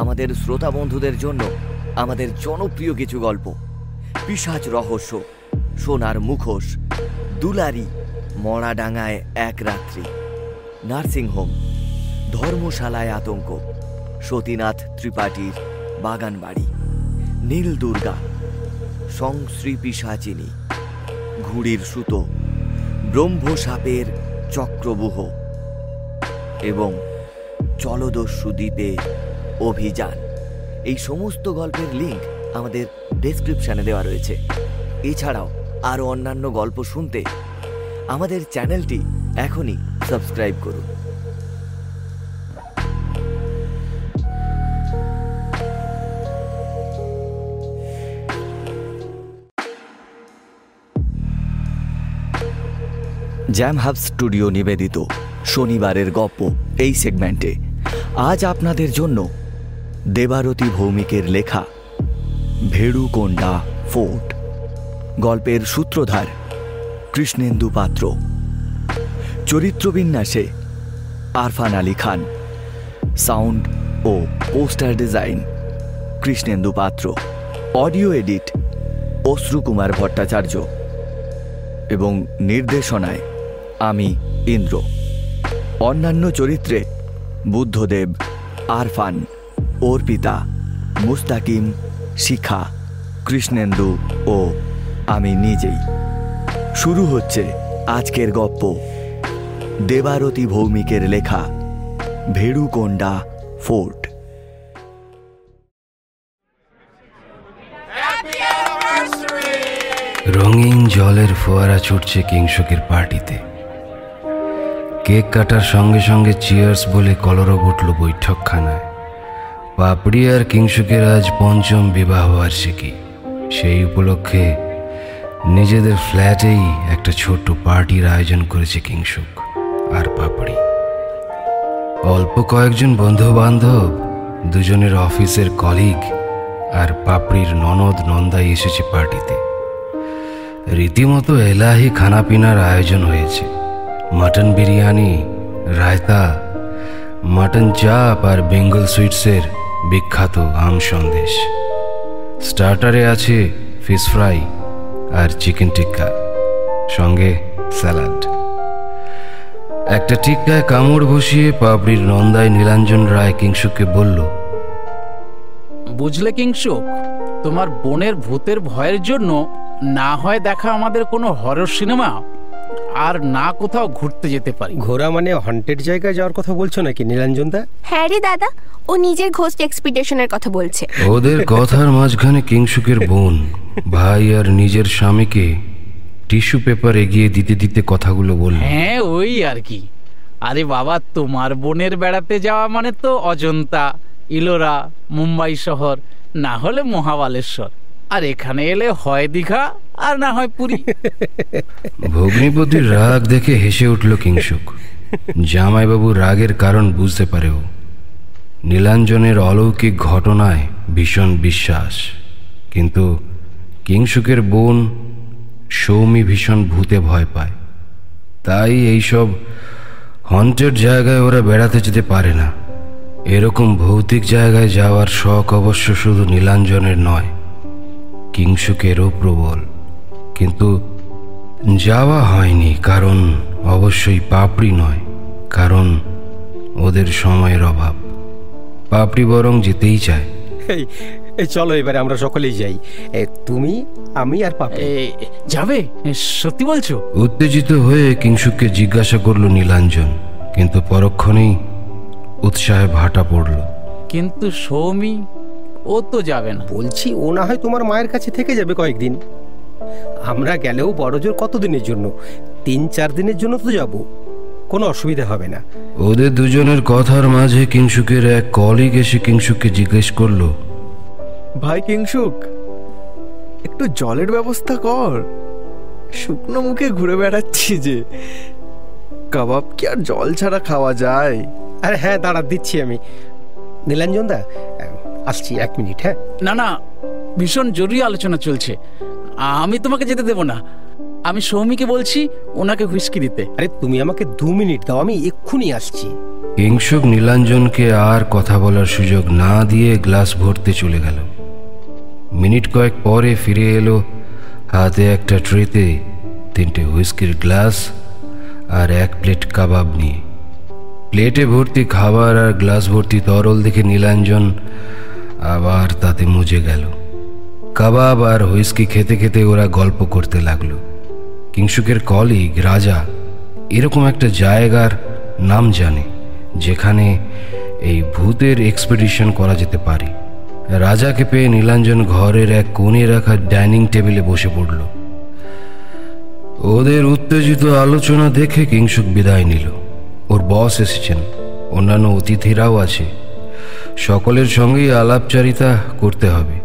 আমাদের শ্রোতা বন্ধুদের জন্য আমাদের জনপ্রিয় কিছু গল্প। পিসাজ রহস্য, সোনার মুখোশ, দুলারি, মরাডাঙ্গায় এক রাত্রি। নার্সিংহোম ধর্মশালায় আতঙ্ক, সতীনাথ ত্রিপাঠীর বাগানবাড়ি, নীল দুর্গা, সংশ্রী পিসাচিনী ঘুড়ির সুতো, ব্রহ্মসাপের চক্রবুহ এবং জলদস্যু দ্বীপে অভিযান। এই সমস্ত গল্পের লিংক আমাদের ডেসক্রিপশানে দেওয়া রয়েছে। এছাড়াও আরও অন্যান্য গল্প শুনতে আমাদের চ্যানেলটি এখনই সাবস্ক্রাইব করুন। জ্যাম হাব স্টুডিও নিবেদিত শনিবারের গপ্প এই সেগমেন্টে আজ আপনাদের জন্য দেবারতী ভৌমিকের লেখা ভেড়ুকোন্ডা ফোর্ট। গল্পের সূত্রধার কৃষ্ণেন্দু পাত্র। চরিত্রবিন্যাসে আরফান আলী খান। সাউন্ড ও poster design Krishnendu Patra. Audio edit অশ্রু কুমার ভট্টাচার্য। এবং নির্দেশনায় আমি ইন্দ্র। অন্যান্য চরিত্রে বুদ্ধদেব আরফান। অর্পিতা মুস্তাকিম শিখা কৃষ্ণেন্দু ও আমি নিজেই। শুরু হচ্ছে আজকের গপ্প। দেবারতী ভৌমিকের লেখা ভেড়ুকোন্ডা ফোর্ট। রঙিন জলের ফোয়ারা ছুটছে কিংসকের পার্টিতে। কেক কাটার সঙ্গে সঙ্গে চিয়ার্স বলে কলরব উঠল বৈঠকখানায়। পাপড়ি আর কিংসুকের আজ পঞ্চম বিবাহ বার্ষিকী। সেই উপলক্ষে নিজেদের ফ্ল্যাটেই একটা ছোট্ট পার্টির আয়োজন করেছে কিংসুক আর পাপড়ি অল্প কয়েকজন বন্ধু বান্ধব দুজনের অফিসের কলিগ আর পাপড়ির ননদ নন্দাই এসেছে পার্টিতে। রীতিমতো এলাহি খানাপিনার আয়োজন হয়েছে। মাটন বিরিয়ানি, রায়তা, মাটন চাপ আর বেঙ্গল সুইটসের বিখ্যাত আম সন্দেশ। স্টার্টারে আছে ফিশ ফ্রাই আর চিকেন টিক্কা সঙ্গে স্যালাড। একটা টিক্কায় কামড় বসিয়ে পাপড়ির নন্দায় নীলাঞ্জন রায় কিংশুককে বলল বুঝলে কিংশুক তোমার বোনের ভূতের ভয়ের জন্য না হয় দেখা আমাদের কোনো হরর সিনেমা আর না কোথাও ঘুরতে যেতে পারি। ঘোরা মানে হন্টেড জায়গায় যাওয়ার কথা বলছো নাকি নীলাঞ্জন দা? হ্যাঁ রে দাদা ও নিজের ঘোস্ট এক্সপিডিশনের কথা বলছে। ওদের কথার মাঝখানে কিংসুকের বোন ভাই আর নিজের স্বামীকে টিস্যু পেপার এগিয়ে দিতে দিতে কথাগুলো বলল। হ্যাঁ ওই আর কি। আরে বাবা তোমার বোনের বেড়াতে যাওয়া মানে তো অজন্তা ইলোরা মুম্বাই শহর না হলে মহাবালেশ্বর। আর এখানে এলে হয় দীঘা আর না হয় পুরী। ভগ্নিপতির রাগ দেখে হেসে উঠল কিংসুক। জামাইবাবু রাগের কারণ বুঝতে পারে ও নীলাঞ্জনের অলৌকিক ঘটনায় ভীষণ বিশ্বাস। কিন্তু কিংসুকের বোন সৌমি ভীষণ ভূতে ভয় পায়। তাই এইসব হন্টেড জায়গায় ওরা বেড়াতে যেতে পারে না। এরকম ভৌতিক জায়গায় যাওয়ার শখ অবশ্য শুধু নীলাঞ্জনের নয় কিংসুকেরও প্রবল। কিন্তু যাওয়া হয়নি, কারণ অবশ্যই পাপড়ি নয়, কারণ ওদের সময়ের অভাব। পাপড়ি বরং যেতেই চায়। এই এই চলো এবারে আমরা সকলেই যাই। এ, তুমি আমি আর পাপা এ, যাবে? এ, সত্যি বলছো? উত্তেজিত হয়ে কিংসুককে জিজ্ঞাসা করল নীলাঞ্জন কিন্তু পরক্ষণেই উৎসাহে ভাটা পড়ল। কিন্তু সৌমি ও তো যাবে না। বলছি ও না হয় তোমার মায়ের কাছে থেকে যাবে কয়েকদিন। আমরা গেলেও বড় জোর কতদিনের জন্য? তিন চার দিনের জন্য তো যাব। কোনো অসুবিধা হবে না। ওদের দুজনের কথার মাঝে কিংসুকের এক কলিগ এসে কিংসুককে জিজ্ঞেস করল। ভাই কিংসুক একটু জলের ব্যবস্থা কর। শুকনো মুখে ঘুরে বেড়াচ্ছি যে কাবাব কি আর জল ছাড়া খাওয়া যায়? আরে হ্যাঁ দাঁড়া দিচ্ছি আমি। নীলাঞ্জন দা আসছি এক মিনিট হ্যাঁ? না না ভীষণ জরুরি আলোচনা চলছে। আমি তোমাকে যেতে দেব না। আমি সৌমিকে বলছি ওনাকে হুইস্কি দিতে। আরে তুমি আমাকে দু মিনিট দাও আমি এক্ষুনি আসছি। কিংসুক নীলাঞ্জনকে আর কথা বলার সুযোগ না দিয়ে গ্লাস ভরতে চলে গেল। মিনিট কয়েক পরে ফিরে এলো হাতে একটা ট্রেতে তিনটে হুইস্কির গ্লাস আর এক প্লেট কাবাব নিয়ে। প্লেটে ভর্তি খাবার আর গ্লাস ভর্তি তরল দেখে নীলাঞ্জন আবার তাতে মুজে গেল। কাবাব আর হুইস্কি খেতে খেতে ওরা গল্প করতে লাগল। কিংসুকের কলিগ রাজা, এরকম একটা জায়গার নাম জানে, যেখানে এই ভূতের এক্সপেডিশন করা যেতে পারে। রাজাকে পেয়ে নীলাঞ্জন ঘরের এক কোণে রাখা ডাইনিং টেবিলে বসে পড়ল। ওদের উত্তেজিত আলোচনা দেখে কিংসুক বিদায় নিল। ওর বস এসেছেন, অন্যান্য অতিথিরাও আছে। সকলের সঙ্গেই আলাপচারিতা করতে হবে।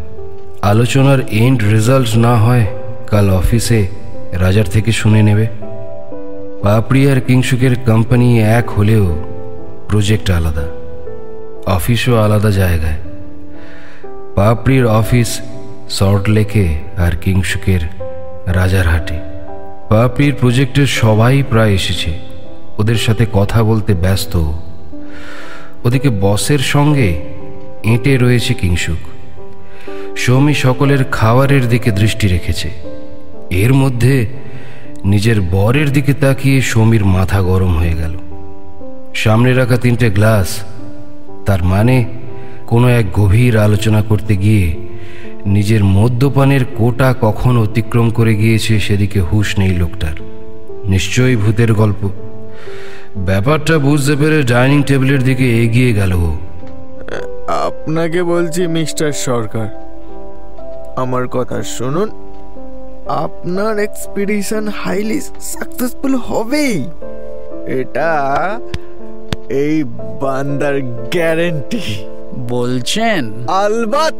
আলোচনার এন্ড রেজাল্ট না হয়, কাল অফিসে রাজার থেকে শুনে নেবে। পাপড়ি আর কিংসুকের কোম্পানি এক হলেও প্রজেক্ট আলাদা। অফিসও আলাদা জায়গায়। পাপড়ির অফিস সল্ট লেকে আর কিংসুকের রাজারহাটে পাপড়ির প্রজেক্টের সবাই প্রায় এসেছে। ওদের সাথে কথা বলতে ব্যস্ত। ওদিকে বসের সঙ্গে এঁটে রয়েছে কিংসুক সৌমি সকলের খাবারের দিকে দৃষ্টি রেখেছে। এর মধ্যে নিজের বরের দিকে তাকিয়ে সমীর মাথা গরম হয়ে গেল। সামনে রাখা তিনটে গ্লাস, তার মানে কোনো এক গভীর আলোচনা করতে গিয়ে নিজের মদ্যপানের কোটা কখন অতিক্রম করে গিয়েছে সেদিকে হুঁশ নেই লোকটার। নিশ্চয়ই ভূতের গল্প। ব্যাপারটা বুঝতে পেরে ডাইনিং টেবিলের দিকে এগিয়ে গেল। আপনাকে বলছি মিস্টার সরকার। আমার কথা শুনুন। আপনার এক্সপিডিশন হাইলি সাকসেসফুল হবেই। এটা এই বান্দার গ্যারেন্টি বলছেন? আলবাত!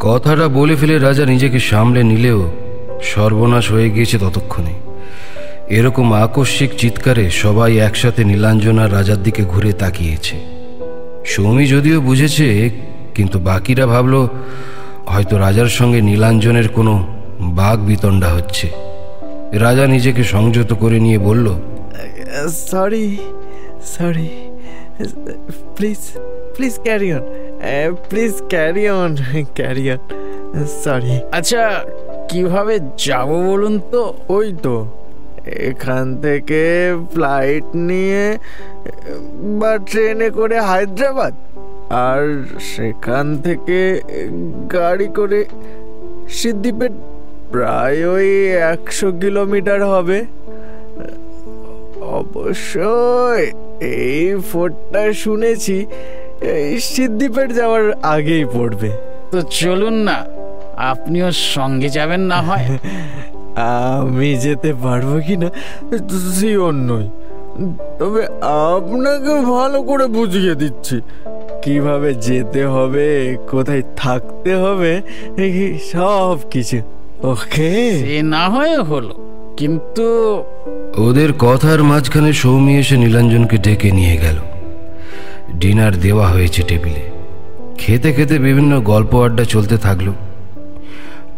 কথাটা বলে ফেলে রাজা নিজেকে সামলে নিলেও সর্বনাশ হয়ে গিয়েছে ততক্ষণে। এরকম আকস্মিক চিৎকারে সবাই একসাথে নীলাঞ্জন আর রাজার দিকে ঘুরে তাকিয়েছে। সৌমি যদিও বুঝেছে কিন্তু বাকিরা ভাবল হয়তো রাজার সঙ্গে নীলাঞ্জনের কোনো বাঘ বিতণ্ডা হচ্ছে। রাজা নিজেকে সংযত করে নিয়ে বলল sorry sorry please please carry on please carry on carry on sorry আচ্ছা কীভাবে যাব বলুন তো? ওই তো এখান থেকে ফ্লাইট নিয়ে বা ট্রেনে করে হায়দ্রাবাদ। আর সেখান থেকে গাড়ি করে সিদ্দিপেট প্রায় ওই একশো কিলোমিটার হবে। অবশ্যই এই ফোর্টটা শুনেছি সিদ্দিপেট যাওয়ার আগেই পড়বে। তো চলুন না আপনিও সঙ্গে যাবেন না হয়। আমি যেতে পারব কি না শিওর নই। তবে আপনাকে ভালো করে বুঝিয়ে দিচ্ছি। কীভাবে যেতে হবে কোথায় থাকতে হবে এই সব কিছু। ওকে? সে না হয় হলো কিন্তু ওদের কথার মাঝখানে সৌমি এসে নীলাঞ্জনকে ডেকে নিয়ে গেল। ডিনার দেওয়া হয়েছে টেবিলে। খেতে খেতে বিভিন্ন গল্প আড্ডা চলতে থাকল।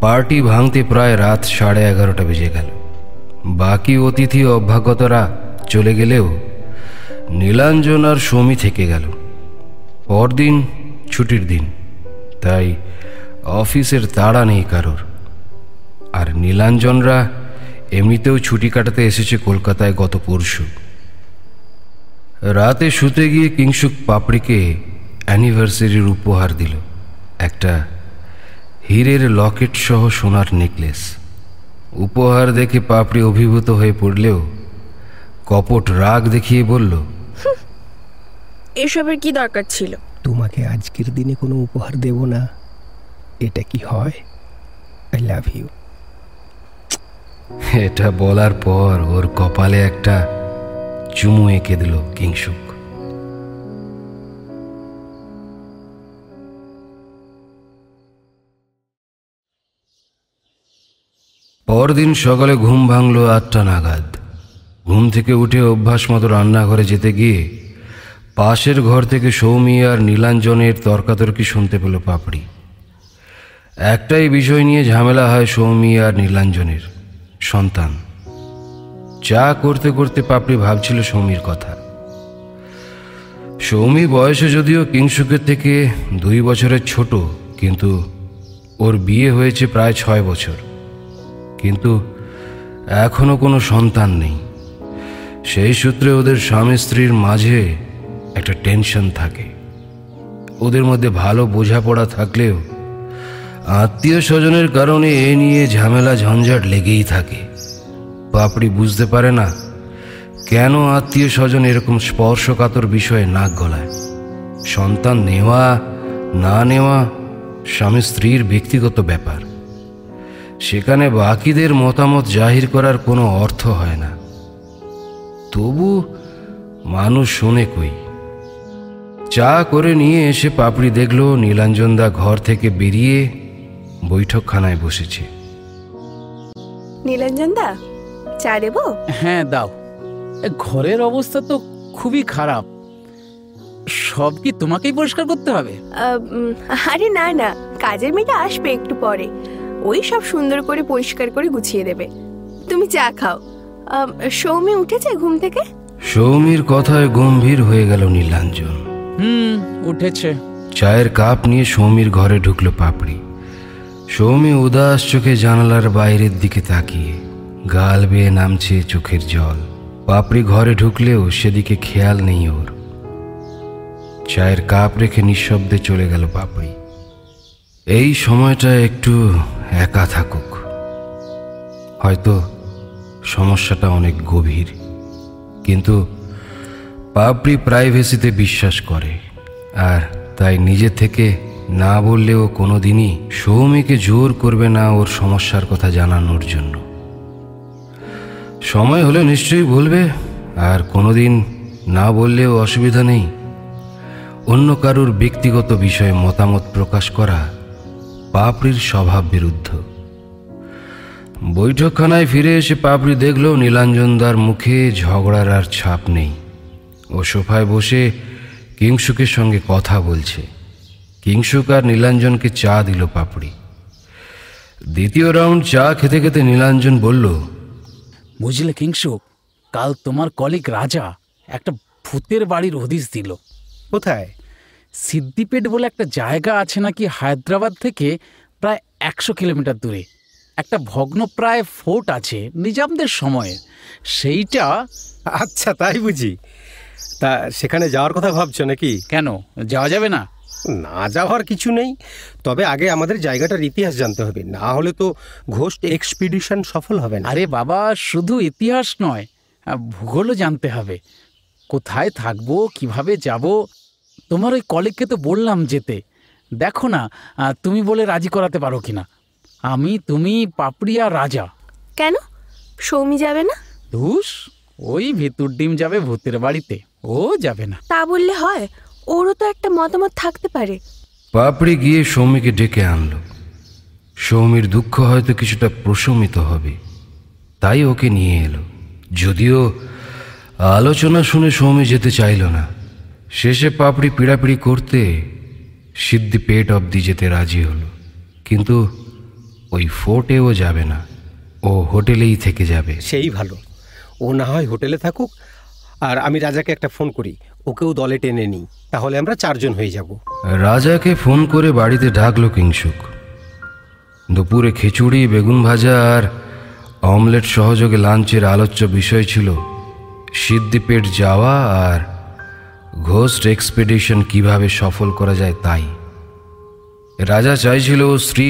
পার্টি ভাঙতে প্রায় রাত সাড়ে এগারোটা বেজে গেল। বাকি অতিথি অভ্যাগতরা চলে গেলেও নীলাঞ্জন আর সৌমি থেকে গেল। পরদিন ছুটির দিন, তাই অফিসের তাড়া নেই কারোর। আর নীলাঞ্জনরা এমনিতেও ছুটি কাটাতে এসেছে কলকাতায় গত পরশু। রাতে শুতে গিয়ে কিংসুক পাপড়িকে অ্যানিভার্সারির উপহার দিল, একটা হীরের লকেট সহ সোনার নেকলেস। উপহার দেখে পাপড়ি অভিভূত হয়ে পড়লেও কপট রাগ দেখিয়ে বলল এসবের কি দরকার ছিল? তোমাকে আজকের দিনে কোনো উপহার দেব না। এটা কি হয়? আই লাভ ইউ এটা বলার পর ওর কপালে একটা চুমু এঁকে দিল কিংসুক। পরদিন সকালে ঘুম ভাঙল আটটা নাগাদ। ঘুম থেকে উঠে অভ্যাস মতো রান্নাঘরে যেতে গিয়ে পাশের ঘর থেকে সৌমি আর নীলাঞ্জনের তর্কাতর্কি শুনতে পেল পাপড়ি। একটাই বিষয় নিয়ে ঝামেলা হয় সৌমি আর নীলাঞ্জনের, সন্তান। চা করতে করতে পাপড়ি ভাবছিল সৌমির কথা। সৌমি বয়সে যদিও কিংসুকের থেকে দুই বছরের ছোট, কিন্তু ওর বিয়ে হয়েছে প্রায় ছয় বছর। কিন্তু এখনও কোনো সন্তান নেই। সেই সূত্রে ওদের স্বামী স্ত্রীর মাঝে একটা টেনশন থাকে। ওদের মধ্যে ভালো বোঝাপড়া থাকলেও আত্মীয় স্বজনের কারণে এ নিয়ে ঝামেলা ঝঞ্ঝাট লেগেই থাকে। পাপড়ি বুঝতে পারে না কেন আত্মীয় স্বজন এরকম স্পর্শকাতর বিষয়ে নাক গলায়। সন্তান নেওয়া, না নেওয়া স্বামী স্ত্রীর ব্যক্তিগত ব্যাপার। সেখানে বাকিদের মতামত জাহির করার কোনো অর্থ হয় না। তবু মানুষ শোনে কই? চা করে নিয়ে এসে পাপড়ি দেখল নীলাঞ্জনদা ঘর থেকে বেরিয়ে বৈঠকখানায় বসেছে। নীলাঞ্জন দা চা দেবো? হ্যাঁ দাও। ঘরের অবস্থা তো খুবই খারাপ। সব কি তোমাকেই পরিষ্কার করতে হবে? আরে না না। কাজের মেয়েটা আসবে একটু পরে। ওই সব সুন্দর করে পরিষ্কার করে গুছিয়ে দেবে। তুমি চা খাও। সৌমি উঠেছে ঘুম থেকে? সৌমির কথায় গম্ভীর হয়ে গেল নীলাঞ্জন। হুম, উঠেছে। চায়ের কাপ নিয়ে সৌমির ঘরে ঢুকলো পাপড়ি। সৌমি উদাস চোখে জানালার বাইরের দিকে তাকিয়ে, গাল বেয়ে নামছে চোখের জল। পাপড়ি ঘরে ঢুকলেও সেদিকে খেয়াল নেই ওর। চায়ের কাপ রেখে নিঃশব্দে চলে গেল পাপড়ি। এই সময়টা একটু একা থাকুক। হয়তো সমস্যাটা অনেক গভীর। কিন্তু পাপড়ি প্রাইভেসিতে বিশ্বাস করে। আর তাই নিজে থেকে না বললেও কোনো দিনই সৌমিকে জোর করবে না ওর সমস্যার কথা জানানোর জন্য। সময় হলে নিশ্চয়ই বলবে, আর কোনোদিন না বললেও অসুবিধা নেই। অন্য কারুর ব্যক্তিগত বিষয়ে মতামত প্রকাশ করা পাপড়ির স্বভাব বিরুদ্ধ। বৈঠকখানায় ফিরে এসে পাপড়ি দেখল নীলাঞ্জনদার মুখে ঝগড়ার আর ছাপ নেই। ও সোফায় বসে কিংসুকের সঙ্গে কথা বলছে। কিংসুক আর নীলাঞ্জনকে চা দিল পাপড়ি। দ্বিতীয় রাউন্ড চা খেতে খেতে নীলাঞ্জন বলল বুঝলে কিংসু কাল তোমার কলিক রাজা একটা ভূতের বাড়ির হদিস দিল। কোথায়? সিদ্দিপেট বলে একটা জায়গা আছে নাকি হায়দ্রাবাদ থেকে প্রায় একশো কিলোমিটার দূরে। একটা ভগ্নপ্রায় ফোর্ট আছে নিজামদের সময়ে। সেইটা আচ্ছা তাই বুঝি। তা সেখানে যাওয়ার কথা ভাবছ নাকি? কেন? যাওয়া যাবে না? না যাওয়ার কিছু নেই। তবে আগে আমাদের জায়গাটার ইতিহাস জানতে হবে। না হলে তো ঘোষ এক্সপিডিশন সফল হবে না। আরে বাবা শুধু ইতিহাস নয় ভূগোলও জানতে হবে। কোথায় থাকব কীভাবে যাব? তোমার ওই কলিগকে তো বললাম যেতে। দেখো না তুমি বলে রাজি করাতে পারো কিনা। আমি তুমি পাপড়িয়া রাজা। কেন? সৌমি যাবে না? ধুস ওই ভিতুর ডিম যাবে ভূতের বাড়িতে। ও যাবে না। তা বললে হয় ওরও তো একটা মতামত থাকতে পারে। পাপড়ি গিয়ে সৌমিকে ডেকে আনলো। সৌমির দুঃখ হয়তো কিছুটা প্রশমিত হবে। তাই ওকে নিয়ে এলো। যদিও আলোচনা শুনে সৌমি যেতে চাইল না। শেষে পাপড়ি পিড়াপিড়ি করতে সিদ্ধি পেট অবধি যেতে রাজি হলো। কিন্তু ওই ফোর্টেও যাবে না। ও হোটেলেই থেকে যাবে। সেই ভালো। ও না হয় হোটেলে থাকুক আর আমি রাজাকে একটা ফোন করি, ওকেও দলে টেনে নিই, তাহলে আমরা চারজন হয়ে যাব। রাজাকে ফোন করে বাড়িতে ঢাকলো কিংসুক দুপুরে খিচুড়ি, বেগুন ভাজা আর অমলেট সহযোগে লাঞ্চের আলোচ্য বিষয় ছিল সিদ্দিপেট যাওয়া আর ঘোস্ট এক্সপেডিশন কীভাবে সফল করা যায় তাই। রাজা চাইছিল ওর স্ত্রী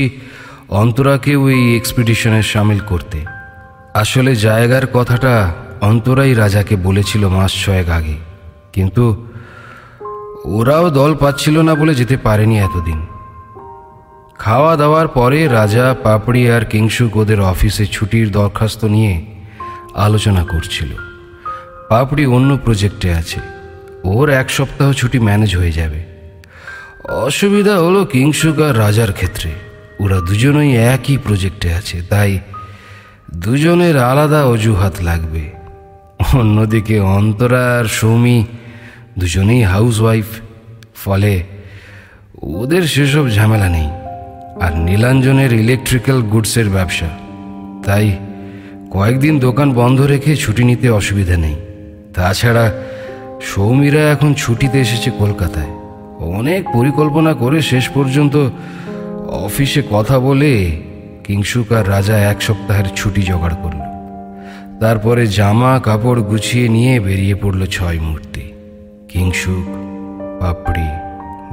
অন্তরাকে ওই এক্সপিডিশনে সামিল করতে। আসলে জায়গার কথাটা অন্তরাই রাজাকে বলেছিল মাস ছয়েক আগে। কিন্তু ওরাও দল পাচ্ছিল না বলে যেতে পারেনি এতদিন। খাওয়া দাওয়ার পরে রাজা পাপড়ি আর কিংসুক ওদের অফিসে ছুটির দরখাস্ত নিয়ে আলোচনা করছিল। পাপড়ি অন্য প্রজেক্টে আছে। ওর এক সপ্তাহ ছুটি ম্যানেজ হয়ে যাবে। অসুবিধা হলো কিংসুক আর রাজার ক্ষেত্রে। ওরা দুজনেই একই প্রজেক্টে আছে, তাই দুজনের আলাদা অজুহাত লাগবে। অন্যদিকে অন্তরা আর সৌমি দুজনেই হাউসওয়াইফ, ফলে ওদের সেসব ঝামেলা নেই। আর নীলাঞ্জনের ইলেকট্রিক্যাল গুডসের ব্যবসা, তাই কয়েকদিন দোকান বন্ধ রেখে ছুটি নিতে অসুবিধা নেই। তাছাড়া সৌমিরা এখন ছুটিতে এসেছে কলকাতায়। অনেক পরিকল্পনা করে শেষ পর্যন্ত অফিসে কথা বলে কিংসুক আর রাজা এক সপ্তাহের ছুটি জোগাড় করল। তারপরে জামা কাপড় গুছিয়ে নিয়ে বেরিয়ে পড়ল ছয় মূর্তি। কিংসুক, পাপড়ি,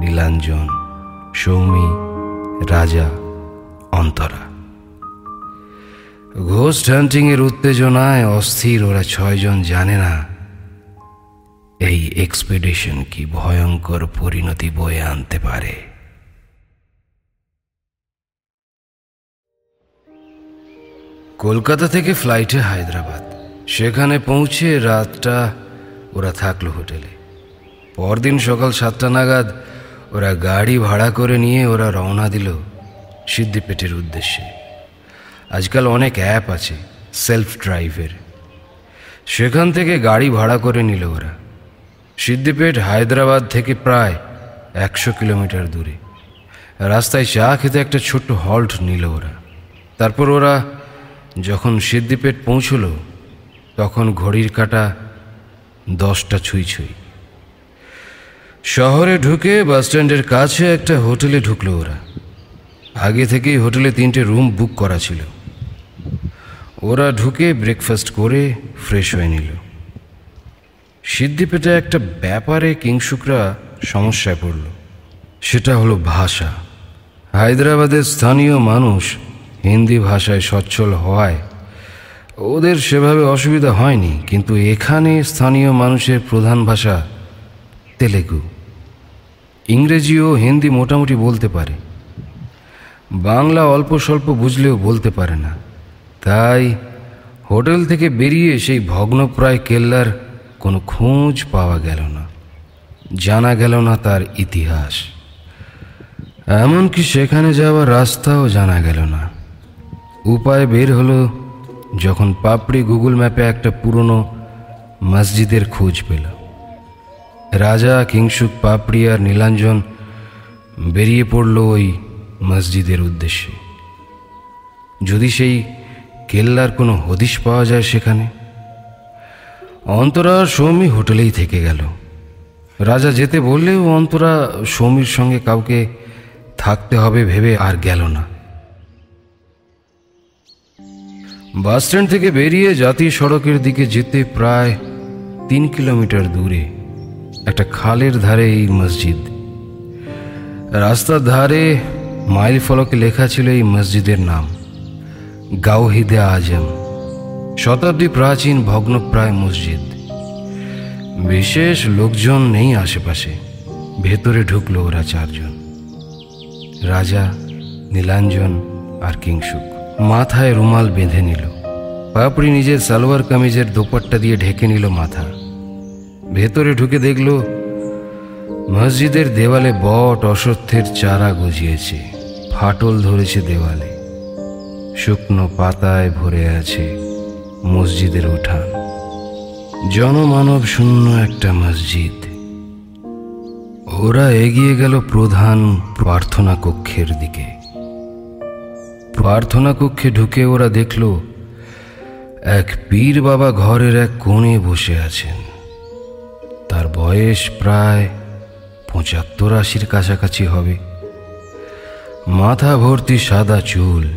নীলাঞ্জন, সৌমি, রাজা, অন্তরা। ঘোস্ট হান্টিং এর উত্তেজনায় অস্থির, ওরা ছয়জন জানে না এই এক্সপেডিশন কি ভয়ঙ্কর পরিণতি বয়ে আনতে পারে। কলকাতা থেকে ফ্লাইটে হায়দ্রাবাদ। সেখানে পৌঁছে রাতটা ওরা থাকল হোটেলে। পরদিন সকাল সাতটা নাগাদ ওরা গাড়ি ভাড়া করে নিয়ে ওরা রওনা দিল সিদ্দিপেটের উদ্দেশ্যে। আজকাল অনেক অ্যাপ আছে সেলফ ড্রাইভের সেখান থেকে গাড়ি ভাড়া করে নিল ওরা। সিদ্দিপেট হায়দ্রাবাদ থেকে প্রায় একশো কিলোমিটার দূরে। রাস্তায় চা খেতে একটা ছোট্ট হল্ট নিল ওরা। তারপর ওরা যখন সিদ্দিপেট পৌঁছল, তখন ঘড়ির কাটা দশটা ছুঁই ছুঁই। শহরে ঢুকে বাসস্ট্যান্ডের কাছে একটা হোটেলে ঢুকলো ওরা। আগে থেকেই হোটেলে তিনটে রুম বুক করা ছিল। ওরা ঢুকে ব্রেকফাস্ট করে ফ্রেশ হয়ে নিল। সিদ্ধিপেটে একটা ব্যাপারে কিংসুকরা সমস্যায় পড়ল। সেটা হলো ভাষা। হায়দ্রাবাদের স্থানীয় মানুষ হিন্দি ভাষায় সচ্ছল হওয়ায় ওদের সেভাবে অসুবিধা হয়নি, কিন্তু এখানে স্থানীয় মানুষের প্রধান ভাষা তেলেগু। ইংরেজি ও হিন্দি মোটামুটি বলতে পারে। বাংলা অল্প স্বল্প বুঝলেও বলতে পারে না। তাই হোটেল থেকে বেরিয়ে সেই ভগ্নপ্রায় কেল্লার কোনো খোঁজ পাওয়া গেল না। জানা গেল না তার ইতিহাস। এমনকি সেখানে যাওয়ার রাস্তাও জানা গেল না। উপায় বের হলো যখন পাপড়ি গুগল ম্যাপে একটা পুরনো মসজিদের খোঁজ পেল রাজা, কিংসুক, পাপড়ি আর নীলাঞ্জন বেরিয়ে পড়ল ওই মসজিদের উদ্দেশ্যে। যদি সেই কেল্লার কোনো হদিশ পাওয়া যায় সেখানে? অন্তরা সৌমি হোটেলেই থেকে গেল। রাজা যেতে বললেও অন্তরা সৌমির সঙ্গে কাউকে থাকতে হবে ভেবে আর গেল না। বাসস্ট্যান্ড থেকে বেরিয়ে জাতীয় সড়কের দিকে যেতে প্রায় তিন কিলোমিটার দূরে একটা খালের ধারে এই মসজিদ। রাস্তার ধারে মাইল ফলকে লেখা ছিল এই মসজিদের নাম গাউহিদে আজম, শতাব্দী প্রাচীন ভগ্নপ্রায় মসজিদ। বিশেষ লোকজন নেই আশেপাশে, ভেতরে ঢুকলো ওরা চারজন, রাজা, নীলাঞ্জন আর কিংসুক মাথায় রুমাল বেঁধে নিল। পাপড়ি নিজের সালোয়ার কামিজের দোপাট্টা দিয়ে ঢেকে নিল মাথা। ভেতরে ঢুকে দেখল, মসজিদের দেওয়ালে বট অসত্যের চারা গজিয়েছে। ফাটল ধরেছে দেওয়ালে। শুকনো পাতায় ভরে আছে মসজিদের উঠান। জনমানব শূন্য একটা মসজিদ। ওরা এগিয়ে গেল প্রধান প্রার্থনা কক্ষের দিকে। প্রার্থনা কক্ষে ঢুকে ওরা দেখল, এক পীর বাবা ঘরের এক কোণে বসে আছেন। তার বয়স প্রায় পঁচাত্তর আশির কাছাকাছি হবে। মাথা ভর্তি সাদা চুল,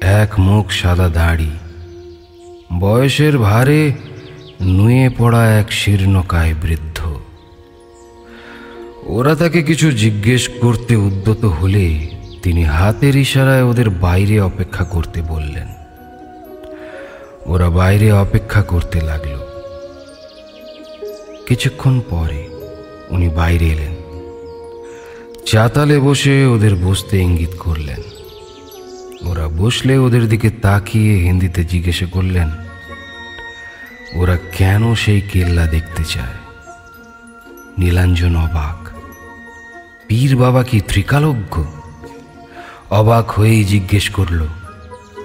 এক মুখ সাদা দাড়ি। বয়সের ভারে নুয়ে পড়া এক শীর্ণকায় বৃদ্ধ। ওরা তাকে কিছু জিজ্ঞেস করতে উদ্যত হলে তিনি হাতের ইশারায় ওদের বাইরে অপেক্ষা করতে বললেন। ওরা বাইরে অপেক্ষা করতে লাগল। কিছুক্ষণ পরে উনি বাইরে এলেন। চাতালে বসে ওদের বসতে ইঙ্গিত করলেন। ওরা বসলে ওদের দিকে তাকিয়ে হিন্দিতে জিজ্ঞেস করলেন, ওরা কেন সেই কেল্লা দেখতে চায়? নীলাঞ্জন অবাক, পীর বাবা কি ত্রিকালজ্ঞ? অবাক হয়েই জিজ্ঞেস করল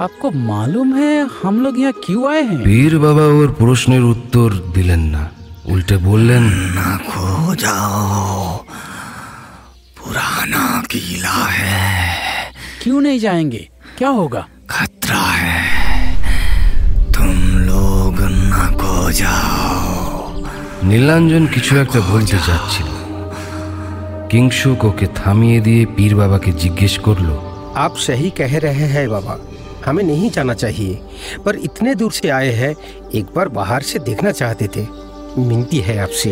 आपको मालूम है हम लोग यहाँ क्यों आए हैं পীর বাবা ওর প্রশ্নের উত্তর দিলেন না উল্টে বললেন ना खो जाओ पुराना किला है क्यों नहीं जाएंगे क्या होगा खतरा है तुम लोग न खो जाओ নীলাঞ্জন কিছু একটা বলতে যাচ্ছিল কিংসুক ওকে থামিয়ে দিয়ে পীর বাবাকে জিজ্ঞেস করলো आप सही कह रहे हैं बाबा। हमें नहीं जाना चाहिए। पर इतने दूर से आए हैं, एक बार बाहर से देखना चाहते थे। मिनती है आपसे।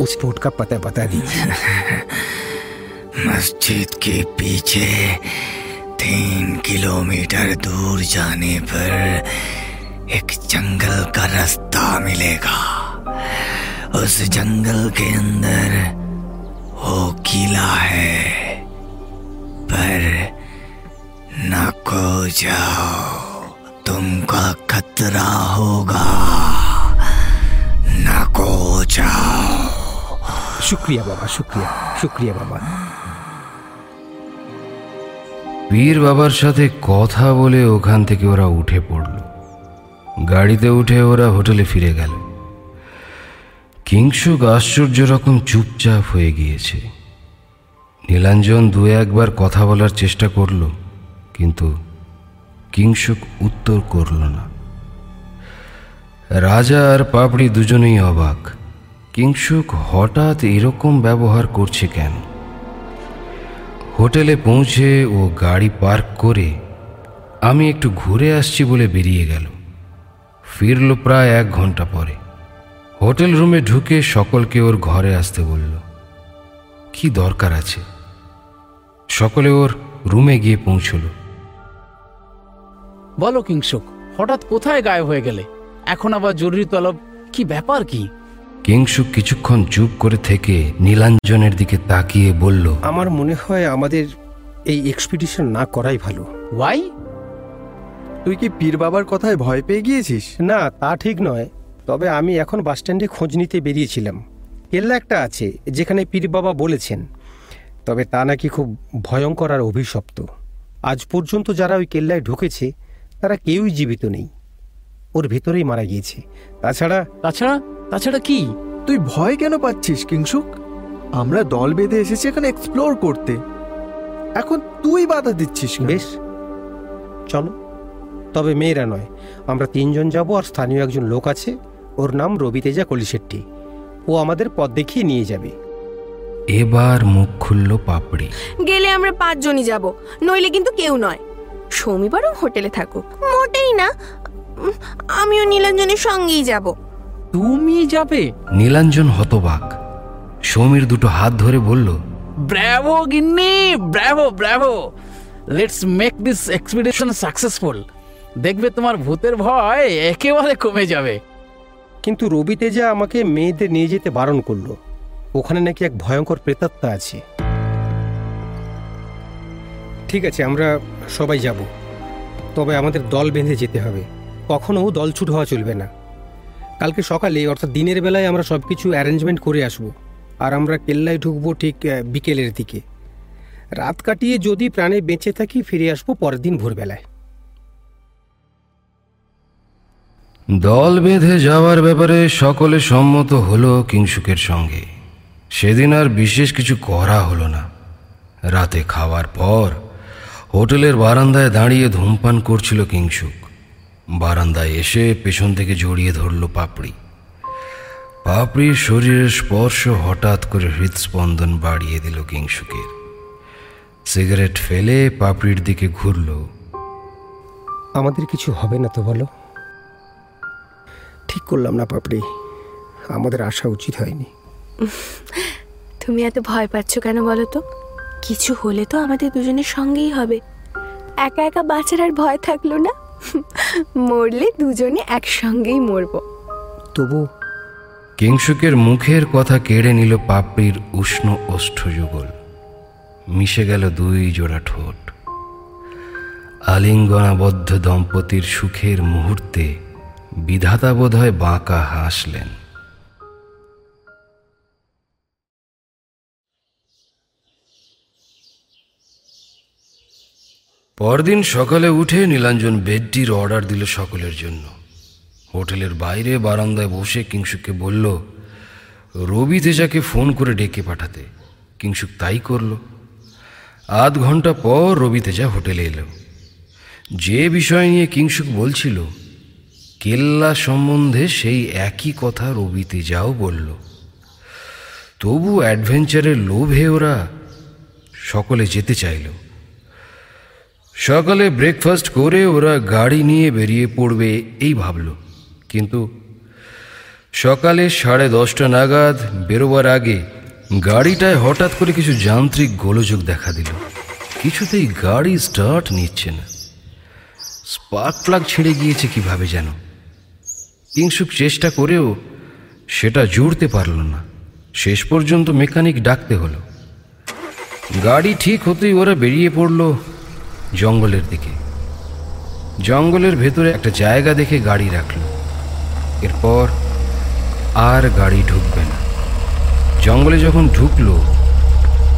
उस रोड का पता बता दीजिए। मस्जिद के पीछे तीन किलोमीटर दूर जाने पर एक जंगल का रास्ता मिलेगा। उस जंगल के अंदर वो किला है, पर न को जाओ तुमका खतरा होगा न को जाओ शुक्रिया बाबा शुक्रिया शुक्रिया बाबा পীর বাবার সাথে কথা বলে ওখান থেকে ওরা উঠে পড়ল গাড়িতে উঠে ওরা হোটেলে ফিরে গেল কিংসুক আশ্চর্য রকম চুপচাপ হয়ে গিয়েছে নীলাঞ্জন দু একবার কথা বলার চেষ্টা করল কিন্তু কিংসুক উত্তর করল না। রাজা আর পাপড়ি দুজনেই অবাক। কিংসুক হঠাৎ এরকম ব্যবহার করছে কেন? হোটেলে পৌঁছে ও গাড়ি পার্ক করে আমি একটু ঘুরে আসছি বলে বেরিয়ে গেল। ফিরল প্রায় এক ঘণ্টা পরে। হোটেল রুমে ঢুকে সকলকে ওর ঘরে আসতে বলল, কি দরকার আছে? সকলে ওর রুমে গিয়ে পৌঁছলো। বলো কিংসুক হঠাৎ কোথায় গায়েব হয়ে গেলে? এখন আবার জরুরি তলব কি ব্যাপার কি? কিংসুক কিছুক্ষণ চুপ করে থেকে নীলাঞ্জনের দিকে তাকিয়ে বলল আমার মনে হয় আমাদের এই এক্সপিডিশন না করাই ভালো। ওয়াই তুই কি পীর বাবার কথায় ভয় পেয়ে গিয়েছিস? না তা ঠিক নয়। তবে আমি এখন বাস স্ট্যান্ডে খোঁজ নিতে বেরিয়েছিলাম। কেল্লা একটা আছে যেখানে পীর বাবা বলেছেন। তবে তা নাকি খুব ভয়ঙ্কর আর অভিশপ্ত। আজ পর্যন্ত যারা ওই কেল্লায় ঢুকেছে তারা কেউই জীবিত নেই। ওর ভেতরেই মারা গিয়েছে। তাছাড়া তাছাড়া? তাছাড়া কি? তুই ভয় কেন পাচ্ছিস কিংসুক? আমরা দল বেঁধে এসেছি এখানে এক্সপ্লোর করতে। এখন তুই বাধা দিচ্ছিস বেশ। চলো। তবে মেয়েরা নয়। আমরা তিনজন যাব আর স্থানীয় একজন লোক আছে। ওর নাম রবি তেজা কলিশেট্টি। ও আমাদের পথ দেখিয়ে নিয়ে যাবে। এবার মুখ খুলল পাপড়ি। গেলে আমরা পাঁচজনই যাব নইলে কিন্তু কেউ নয়। সৌমি বরং হোটেলে থাকুক। মোটেই না। আমিও নীলাঞ্জনের সঙ্গেই যাব। তুমি যাবে? নীলাঞ্জন হতবাক। সৌমির দুটো হাত ধরে বলল ব্র্যাভো গিন্নি! Bravo bravo! Let's make this expedition successful দেখবে তোমার ভূতের ভয় একেবারে কমে যাবে। কিন্তু রবি তেজা আমাকে মেয়েদের নিয়ে যেতে বারণ করল। ওখানে নাকি এক ভয়ঙ্কর প্রেতাত্মা আছে। ঠিক আছে আমরা সবাই যাব। তবে আমাদের দল বেঁধে যেতে হবে। কখনো দলছুট হওয়া চলবে না। কালকে সকালে, অর্থাৎ দিনের বেলায় আমরা সব কিছু অ্যারেঞ্জমেন্ট করে আসব। আর আমরা কেল্লায় ঢুকবো ঠিক বিকেলের দিকে। রাত কাটিয়ে যদি প্রাণে বেঁচে থাকি, ফিরে আসব পরের দিন ভোরবেলায়। দল বেঁধে যাওয়ার ব্যাপারে সকলে সম্মত হলো কিংসুকের সঙ্গে। সেদিন আর বিশেষ কিছু করা হলো না। রাতে খাওয়ার পর হোটেলের বারান্দায় দাঁড়িয়ে ধূমপান করছিল কিংসুক বারান্দায় এসে পেছন থেকে জড়িয়ে ধরল পাপড়ি। পাপড়ির শরীরের স্পর্শ হঠাৎ করে হৃদস্পন্দন বাড়িয়ে দিল কিংসুকের সিগারেট ফেলে পাপড়ির দিকে ঘুরল। আমাদের কিছু হবে না তো বলো। ঠিক করলাম না পাপড়ি। আমাদের আসা উচিত হয়নি। তুমি এত ভয় পাচ্ছ কেন বলো তো? কিছু হলে তো আমাদের দুজনের সঙ্গেই হবে। একা একা বাঁচার আর ভয় থাকল না। মরলে দুজনে একসঙ্গেই মরব। তবু কিংসুকের মুখের কথা কেড়ে নিল পাপড়ির উষ্ণ ওষ্ঠযুগল। মিশে গেল দুই জোড়া ঠোঁট। আলিঙ্গনাবদ্ধ দম্পতির সুখের মুহূর্তে বিধাতা বোধহয় বাঁকা হাসলেন। পরদিন সকালে উঠে নীলাঞ্জন বেডটির অর্ডার দিল সকলের জন্য। হোটেলের বাইরে বারান্দায় বসে কিংসুককে বলল, রবি তেজাকে ফোন করে ডেকে পাঠাতে। কিংসুক তাই করল। আধ ঘণ্টা পর রবি তেজা হোটেলে এলো। যে বিষয় নিয়ে কিংসুক বলছিল, কেল্লা সম্বন্ধে সেই একই কথা রবিতে যাও বলল। তবু অ্যাডভেঞ্চারের লোভে ওরা সকলে যেতে চাইল। সকালে ব্রেকফাস্ট করে ওরা গাড়ি নিয়ে বেরিয়ে পড়বে, এই ভাবল। কিন্তু সকালে সাড়ে দশটা নাগাদ বেরোবার আগে গাড়িটায় হঠাৎ করে কিছু যান্ত্রিক গোলযোগ দেখা দিল। কিছুতেই গাড়ি স্টার্ট নিচ্ছে না। স্পার্ক প্লাগ ছেড়ে গিয়েছে কীভাবে যেন। কিংসুক চেষ্টা করেও সেটা জুড়তে পারল না। শেষ পর্যন্ত মেকানিক ডাকতে হলো। গাড়ি ঠিক হতেই ওরা বেরিয়ে পড়ল জঙ্গলের দিকে। জঙ্গলের ভেতরে একটা জায়গা দেখে গাড়ি রাখল। এরপর আর গাড়ি ঢুকবে না। জঙ্গলে যখন ঢুকলো,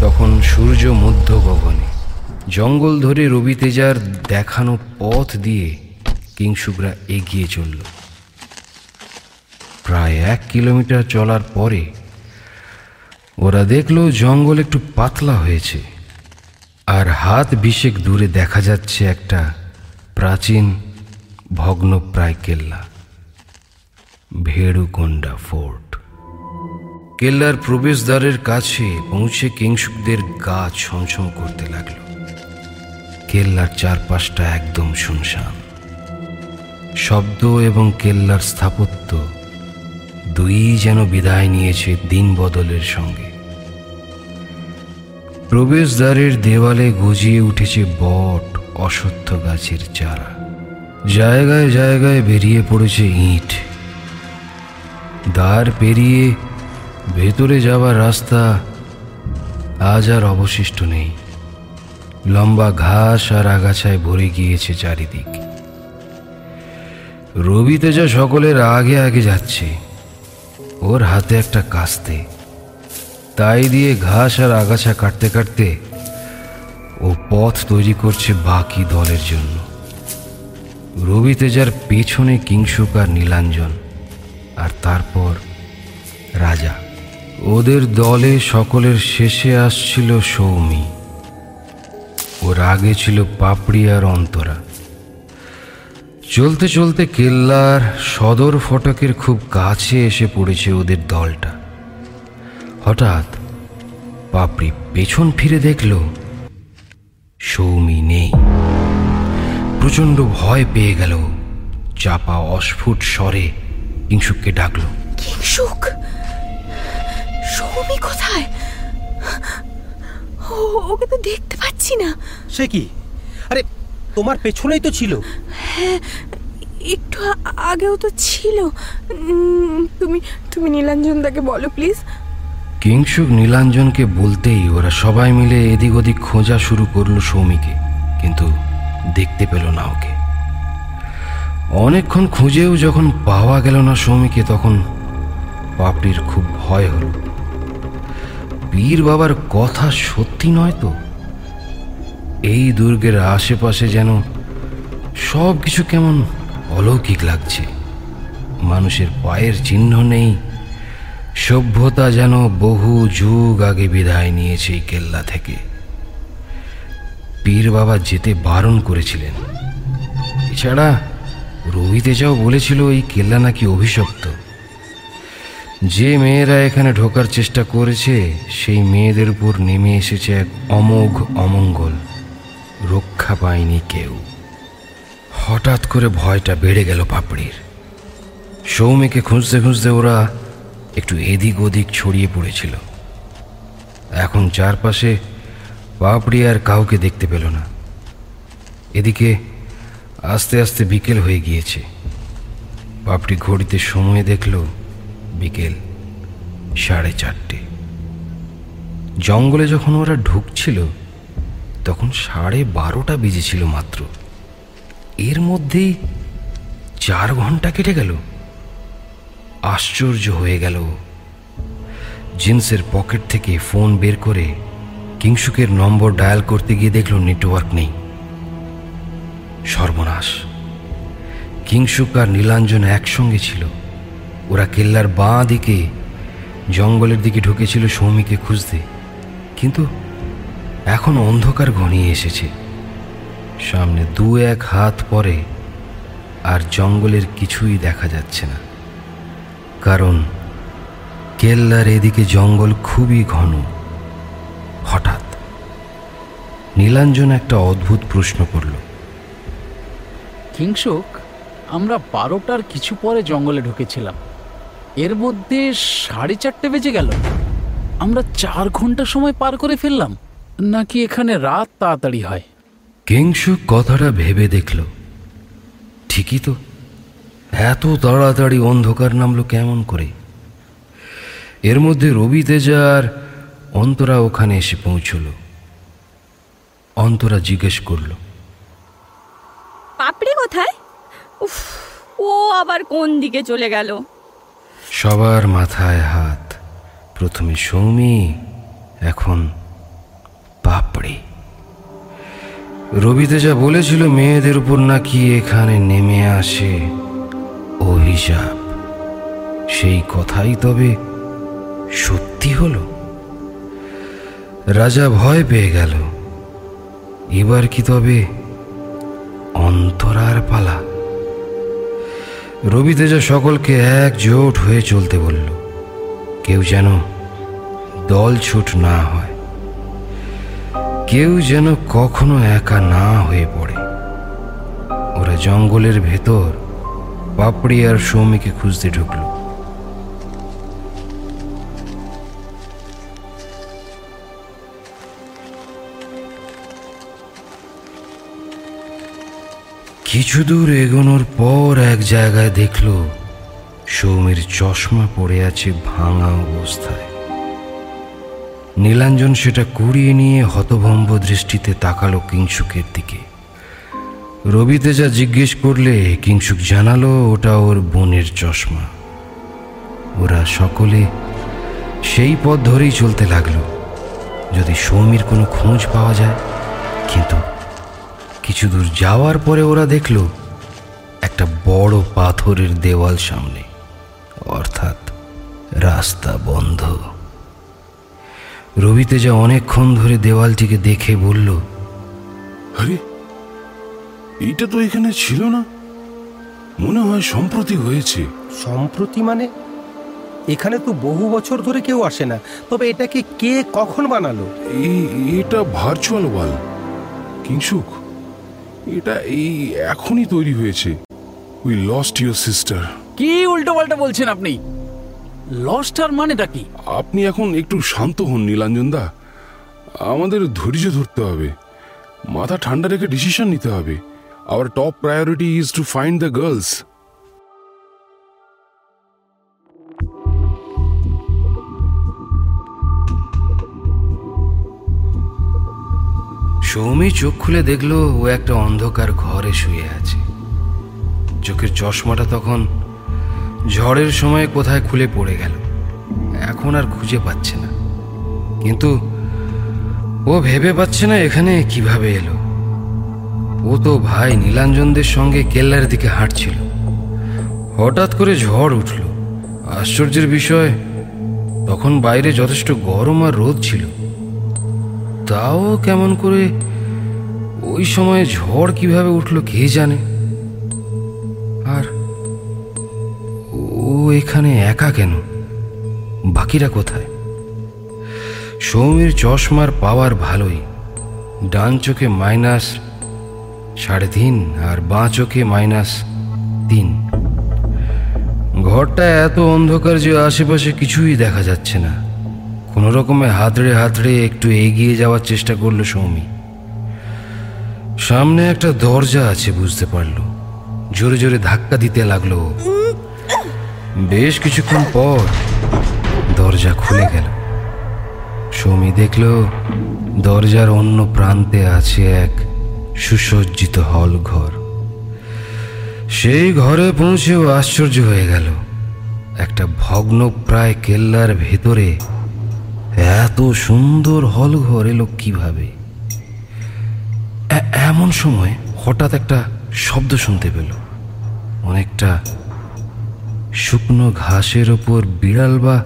তখন সূর্য মধ্য গগনে। জঙ্গল ধরে রবি তেজার দেখানো পথ দিয়ে কিংসুকরা এগিয়ে চলল। প্রায় এক কিলোমিটার চলার পরে ওরা দেখল জঙ্গল একটু পাতলা হয়েছে। আর হাত বিশেক দূরে দেখা যাচ্ছে একটা প্রাচীন ভগ্নপ্রায় কেল্লা, ভেড়ুকোন্ডা ফোর্ট। কেল্লার প্রবেশদ্বারের কাছে পৌঁছে কিংসুকদের গা ছমছম করতে লাগল। কেল্লার চারপাশটা একদম শুনশান। শব্দ এবং কেল্লার স্থাপত্য দুই যেন বিদায় নিয়েছে দিন বদলের সঙ্গে। প্রবেশদ্বারের দেওয়ালে গজিয়ে উঠেছে বট অসত্য গাছের চারা। জায়গায় জায়গায় বেরিয়ে পড়েছে ইট। দ্বার পেরিয়ে ভেতরে যাওয়ার রাস্তা আজ আর অবশিষ্ট নেই। লম্বা ঘাস আর আগাছায় ভরে গিয়েছে চারিদিক। রবি তেজা সকলের আগে আগে যাচ্ছে। ওর হাতে একটা কাস্তে। তাই দিয়ে ঘাস আর আগাছা কাটতে কাটতে ও পথ তৈরি করছে বাকি দলের জন্য। রবি তেজার পেছনে কিংসুক আর নীলাঞ্জন আর তারপর রাজা। ওদের দলে সকলের শেষে আসছিল সৌমি। ওর আগে ছিল পাপড়ি আর অন্তরা। চলতে চলতে কেল্লার সদর ফটকের খুব কাছে এসে পড়েছে ওদের দলটা। হঠাৎ পাপড়ি পেছন ফিরে দেখল সৌমি নেই। প্রচণ্ড ভয় পেয়ে গেল। চাপা অস্ফুট স্বরে কিংসুককে ডাকলো কিংসুক সৌমি কোথায়? ও ওকে তো দেখতে পাচ্ছি না। সে কি? আরে তোমার পেছনেই তো ছিল। হ্যাঁ একটু আগেও তো ছিল। তুমি তুমি নীলাঞ্জনদাকে বলো প্লিজ। কিংসুক নীলাঞ্জনকে বলতেই ওরা সবাই মিলে এদিক ওদিক খোঁজা শুরু করল সৌমিকে, কিন্তু দেখতে পেল না ওকে। অনেকক্ষণ খুঁজেও যখন পাওয়া গেল না সৌমিকে, তখন পাপড়ির খুব ভয় হলো। পীর বাবার কথা সত্যি নয় তো? এই দুর্গের আশেপাশে যেন সব কিছু কেমন অলৌকিক লাগছে। মানুষের পায়ের চিহ্ন নেই সভ্যতা যেন বহু যুগ আগে বিদায় নিয়েছে এই কেল্লা থেকে। পীর বাবা যেতে বারণ করেছিলেন। এছাড়া রবি তেজাও বলেছিল এই কেল্লা নাকি অভিশপ্ত। যে মেয়েরা এখানে ঢোকার চেষ্টা করেছে, সেই মেয়েদের উপর নেমে এসেছে এক অমোঘ অমঙ্গল। রক্ষা পায়নি কেউ। হঠাৎ করে ভয়টা বেড়ে গেল পাপড়ির। সৌমিকে খুঁজতে খুঁজতে ওরা একটু এদিক ওদিক ছড়িয়ে পড়েছিল। এখন চারপাশে পাপড়ি আর কাউকে দেখতে পেল না। এদিকে আস্তে আস্তে বিকেল হয়ে গিয়েছে। পাপড়ি ঘড়িতে সময় দেখল বিকেল সাড়ে চারটে। জঙ্গলে যখন ওরা ঢুকছিল, তখন সাড়ে বারোটা বেজেছিল মাত্র। এর মধ্যেই চার ঘণ্টা কেটে গেল। আশ্চর্য হয়ে গেল। জিন্সের পকেট থেকে ফোন বের করে কিংসুকের নম্বর ডায়াল করতে গিয়ে দেখল নেটওয়ার্ক নেই। সর্বনাশ। কিংসুক আর নীলাঞ্জন একসঙ্গে ছিল। ওরা কেল্লার বাঁ দিকে, জঙ্গলের দিকে ঢুকেছিল সৌমিকে খুঁজতে। কিন্তু এখন অন্ধকার ঘনিয়ে এসেছে। সামনে দু এক হাত পরে আর জঙ্গলের কিছুই দেখা যাচ্ছে না। কারণ কেল্লার এদিকে জঙ্গল খুবই ঘন। হঠাৎ নীলাঞ্জন একটা অদ্ভুত প্রশ্ন করল। কিংসুক আমরা বারোটার কিছু পরে জঙ্গলে ঢুকেছিলাম। এর মধ্যে সাড়ে চারটে বেজে গেল। আমরা চার ঘণ্টা সময় পার করে ফেললাম নাকি এখানে রাত তাড়াতাড়ি হয়? কিংসুক কথাটা ভেবে দেখল। ঠিকই তো। এত তাড়াতাড়ি অন্ধকার নামলো কেমন করে? এর মধ্যে রবি তেজা আর অন্তরা ওখানে এসে পৌঁছল। অন্তরা জিজ্ঞেস করল পাপড়ি কোথায়? উফ ও আবার কোন দিকে চলে গেল? সবার মাথায় হাত প্রথমে সৌমি এখন পাপড়ি। রবি তেজা বলেছিল মেয়েদের উপর নাকি এখানে নেমে আসে। অভিশাপ সেই কথাই তবে সত্যি হলো। রাজা ভয় পেয়ে গেল। এবার কি তবে অন্তরার পালা? রবি তেজা সকলকে একজোট হয়ে চলতে বলল, কেউ যেন দল ছুট না হয়, কেউ যেন কখনো একা না হয়ে পড়ে। ওরা জঙ্গলের ভেতর পাপড়ি আর সৌমিকে খুঁজতে ঢুকলো। কিছু দূর এগোনোর পর এক জায়গায় দেখল সৌমির চশমা পড়ে আছে ভাঙা অবস্থায়। নীলাঞ্জন সেটা কুড়িয়ে নিয়ে হতভম্ব দৃষ্টিতে তাকালো কিংসুকের দিকে। রবি যা জিজ্ঞেস করলে কিংসুক জানালো, ওটা ওর বোনের চশমা। ওরা সকলে সেই পথ ধরেই চলতে লাগল। যদি সৌমির কোনো খোঁজ পাওয়া যায়, কিন্তু কিছু দূর যাওয়ার পরে ওরা দেখল, একটা বড় পাথরের দেওয়াল সামনে, অর্থাৎ রাস্তা বন্ধ। রবিতে যা অনেকক্ষণ ধরে দেওয়ালটিকে দেখে বলল, আরে এইটা তো এখানে ছিল না। মনে হয় সম্প্রতি হয়েছে। সম্প্রতি মানে? এখানে তো বহু বছর ধরে কেউ আসে না। তবে এটাকে কে কখন বানালো? এই এটা ভার্চুয়াল ওয়াল কিংসুক এটা এই এখনই তৈরি হয়েছে। উই লস্ট ইউর সিস্টার কি উল্টো পাল্টা বলছেন আপনি? লস্টার মানেটা কি? আপনি এখন একটু শান্ত হন নীলাঞ্জন দা। আমাদের ধৈর্য ধরতে হবে। মাথা ঠান্ডা রেখে ডিসিশন নিতে হবে। Our top priority is to find the girls Soumi চোখ খুলে দেখল ও একটা অন্ধকার ঘরে শুয়ে আছে। চোখের চশমাটা তখন ঝড়ের সময় কোথায় খুলে পড়ে গেল। এখন আর খুঁজে পাচ্ছে না। কিন্তু ও ভেবে পাচ্ছে না এখানে কীভাবে এলো। ও তো ভাই নীলাঞ্জনদের সঙ্গে কেল্লার দিকে হাঁটছিল। হঠাৎ করে ঝড় উঠল। আশ্চর্যের বিষয়, তখন বাইরে যথেষ্ট গরম আর রোদ ছিল। তাও কেমন করে ওই সময় ঝড় কীভাবে উঠল কে জানে? আর ও এখানে একা কেন? বাকিরা কোথায়? সৌমির চশমার পাওয়ার ভালোই। ডান চোখে মাইনাস সাড়ে তিন আর বাঁ চোখে মাইনাস তিন। ঘরটা এত অন্ধকার যে আশেপাশে কিছুই দেখা যাচ্ছে না। কোনো রকমে হাতড়ে হাতড়ে একটু এগিয়ে যাওয়ার চেষ্টা করল সৌমি। সামনে একটা দরজা আছে বুঝতে পারল। জোরে জোরে ধাক্কা দিতে লাগল। বেশ কিছুক্ষণ পর দরজা খুলে গেল। সৌমি দেখল দরজার অন্য প্রান্তে আছে এক সুসজ্জিত হল ঘর। সেই ঘরে পৌঁছেও আশ্চর্য হয়ে গেল। একটা ভগ্ন প্রায় কেল্লার ভেতরে এত সুন্দর হল ঘর এলো কীভাবে? এমন সময় হঠাৎ একটা শব্দ শুনতে পেল। অনেকটা শুকনো ঘাসের ওপর বিড়াল বা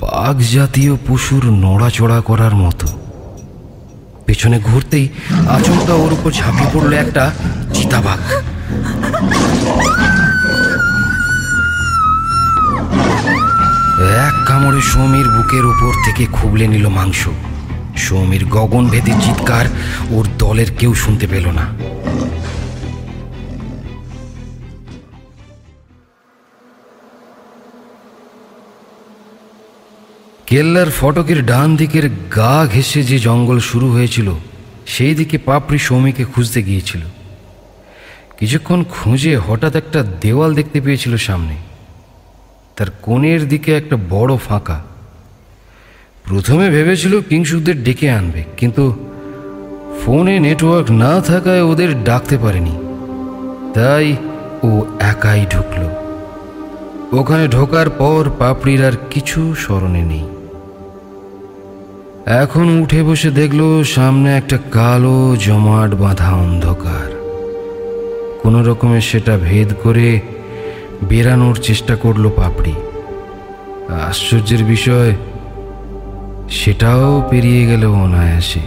বাঘ জাতীয় পশুর নড়াচড়া করার মতো। পেছনে ঘুরতেই আচমকা ওর উপর ঝাঁপিয়ে পড়ল একটা চিতাবাঘ। এক কামড়ে সৌমির বুকের উপর থেকে খুবলে নিল মাংস। সৌমির গগন ভেদে চিৎকার ওর দলের কেউ শুনতে পেল না। কেল্লার ফটকের ডান দিকের গা ঘেঁষে যে জঙ্গল শুরু হয়েছিল, সেই দিকে পাপড়ি সৌমিকে খুঁজতে গিয়েছিল। কিছুক্ষণ খুঁজে হঠাৎ একটা দেওয়াল দেখতে পেয়েছিল সামনে। তার কোণের দিকে একটা বড় ফাঁকা। প্রথমে ভেবেছিল কিংসুকদের ডেকে আনবে, কিন্তু ফোনে নেটওয়ার্ক না থাকায় ওদের ডাকতে পারেনি। তাই ও একাই ঢুকল। ওখানে ঢোকার পর পাপড়ির আর কিছু স্মরণে নেই। এখন উঠে বসে দেখল সামনে একটা কালো জমাট বাঁধা অন্ধকার। কোনো রকমে সেটা ভেদ করে বেরানোর চেষ্টা করল পাপড়ি। আশ্চর্যের বিষয়, সেটাও পেরিয়ে গেল অনায়াসে।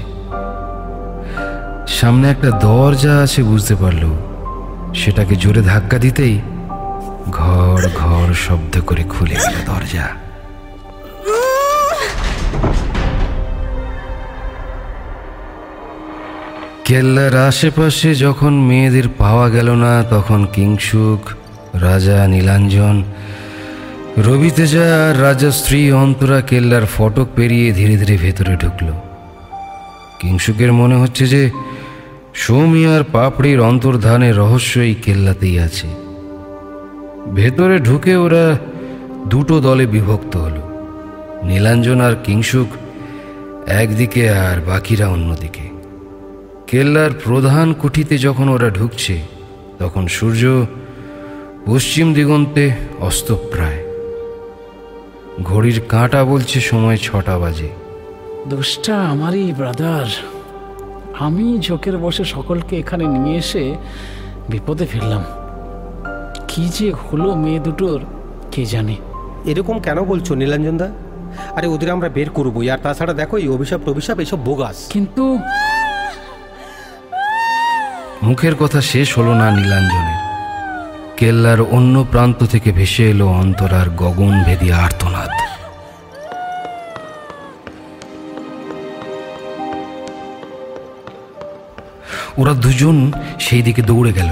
সামনে একটা দরজা আছে বুঝতে পারল। সেটাকে জোরে ধাক্কা দিতেই ঘর ঘর শব্দ করে খুলে গেল দরজা। কেল্লার আশেপাশে যখন মেয়েদের পাওয়া গেল না, তখন কিংসুক, রাজা, নীলাঞ্জন রবিতেজা আর রাজা, স্ত্রী, অন্তরা কেল্লার ফটক পেরিয়ে ধীরে ধীরে ভেতরে ঢুকল। কিংসুকের মনে হচ্ছে যে সৌমি আর পাপড়ির অন্তর্ধানের রহস্য এই কেল্লাতেই আছে। ভেতরে ঢুকে ওরা দুটো দলে বিভক্ত হলো, নীলাঞ্জন আর কিংসুক, একদিকে আর বাকিরা অন্যদিকে। কেল্লার প্রধান কুঠিতে যখন ওরা ঢুকছে তখন সূর্য পশ্চিম দিগন্তে অস্তপ্রায়। ঘড়ির কাঁটা বলছে সময় ছটা বাজে। দোষটা আমারই ব্রাদার। আমি ঝোঁকের বসে সকলকে এখানে নিয়ে এসে বিপদে ফেললাম। কি যে হলো মেয়ে দুটোর কে জানে। এরকম কেন বলছো নীলাঞ্জনদা আরে ওদের আমরা বের করবোই আর তাছাড়া দেখো এই অভিশাপ টভিশাপ এসব বোগাস। কিন্তু মুখের কথা শেষ হলো না নীলাঞ্জনের। কেল্লার অন্য প্রান্ত থেকে ভেসে এলো অন্তরার গগন ভেদি আর্তনাদ। ওরা দুজন সেই দিকে দৌড়ে গেল।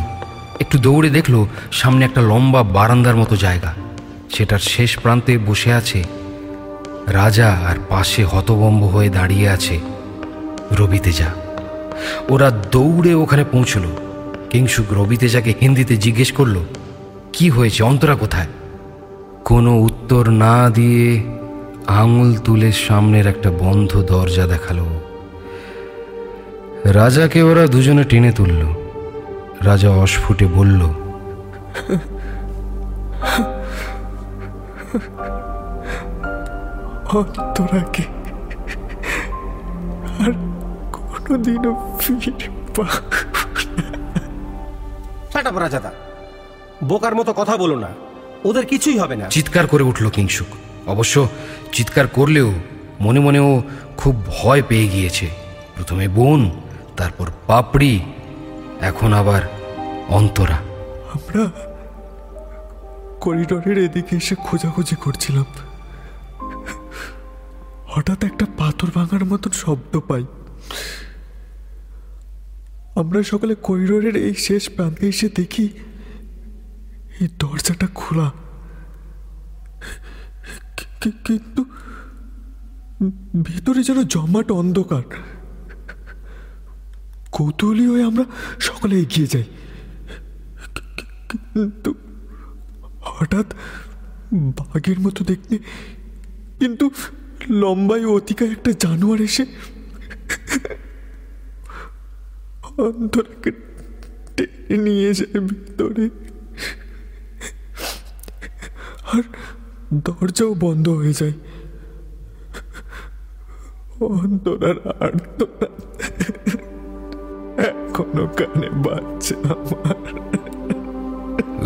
একটু দৌড়ে দেখল সামনে একটা লম্বা বারান্দার মতো জায়গা। সেটার শেষ প্রান্তে বসে আছে রাজা আর পাশে হতবম্ব হয়ে দাঁড়িয়ে আছে রবি তেজা ওরা দৌড়ে ওখানে পৌঁছলো। কিংসুক রবি তেজাকে হিন্দিতে জিজ্ঞেস করল, কি হয়েছে? অন্তরা কোথায়? কোনো উত্তর না দিয়ে আঙুল তুলে সামনের একটা বন্ধ দরজা দেখাল। রাজাকে ওরা দুজনে টেনে তুলল। রাজা অস্ফুটে বলল, অন্তরাকে কোনোদিনও ফিরবা সেটা রাজাদা। বোকার মতো কথা বলো না। ওদের কিছুই হবে না। চিৎকার করে উঠল কিংসুক অবশ্য চিৎকার করলেও মনে মনেও খুব ভয় পেয়ে গিয়েছে। প্রথমে বোন তারপর পাপড়ি এখন আবার অন্তরা। আমরা করিডোরের এদিকে এসে খোঁজাখুঁজি করছিলাম। হঠাৎ একটা পাথর ভাঙার মতন শব্দ পাই। আমরা সকলে করিডোরের এই শেষ প্রান্তে এসে দেখি এই দরজাটা খোলা। কিন্তু ভিতরে যেন জমাট অন্ধকার। কৌতূহলী হয়ে আমরা সকলে এগিয়ে যাই। কিন্তু হঠাৎ বাঘের মতো দেখতে, কিন্তু লম্বাই অতিকায় একটা জানোয়ার এসে অন্তরাকে টেনে নিয়ে যায় ভিতরে। আর দরজাও বন্ধ হয়ে যায়। অন্তরার আর্তনাদ এখনও কানে বাজছে আমার।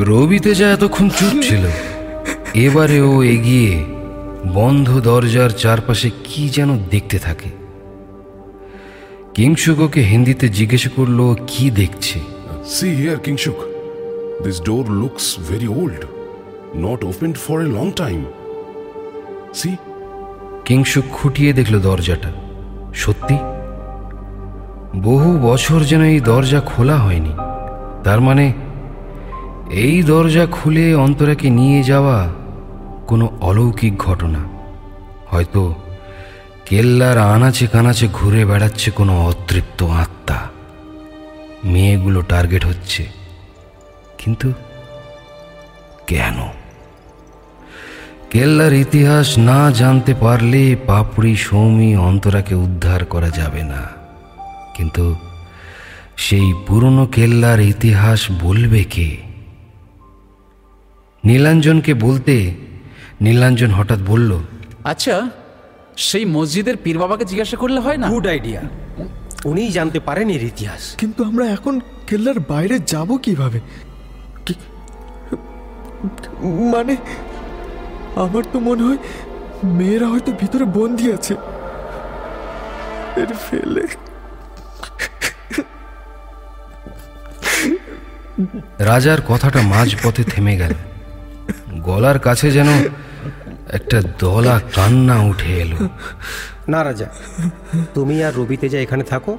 রবি তেজা এতক্ষণ চুপ ছিল এবারে ও এগিয়ে বন্ধ দরজার চারপাশে কি যেন দেখতে থাকে। কিংশুক ওকে হিন্দিতে জিজ্ঞেস করল কি দেখছে? See here Kingshuk this door looks very old not opened for a long time see Kingshuk খুঁটিয়ে দেখল দরজাটা। সত্যি? বহু বছর যেন এই দরজা খোলা হয়নি। তার মানে এই দরজা খুলে অন্তরাকে নিয়ে যাওয়া কোনো অলৌকিক ঘটনা। হয়তো কেল্লার আনাচে কানাচে ঘুরে বেড়াচ্ছে কোনো অতৃপ্ত আত্মা। মেয়েগুলো টার্গেট হচ্ছে। কিন্তু কেন? কেল্লার ইতিহাস না জানতে পারলে পাপড়ি সৌমি অন্তরাকে উদ্ধার করা যাবে না। কিন্তু সেই পুরনো কেল্লার ইতিহাস বলবে কে? নীলাঞ্জনকে বলতে নীলাঞ্জন হঠাৎ বলল আচ্ছা সেই মসজিদের পীর বাবাকে জিজ্ঞাসা করলে হয় না? গুড আইডিয়া উনিই জানতে পারেন এর ইতিহাস। কিন্তু আমরা এখন কেল্লার বাইরে যাব কীভাবে? কি- মানে আমার তো মনে হয় মেয়েরা হয়তো ভিতরে বন্দি আছে। এর ফেলে। রাজার কথাটা মাঝপথে থেমে গেল। গলার কাছে যেন একটা দলা কান্না উঠে এলো। না রাজা তুমি আর রবি তেজা এখানে থাকো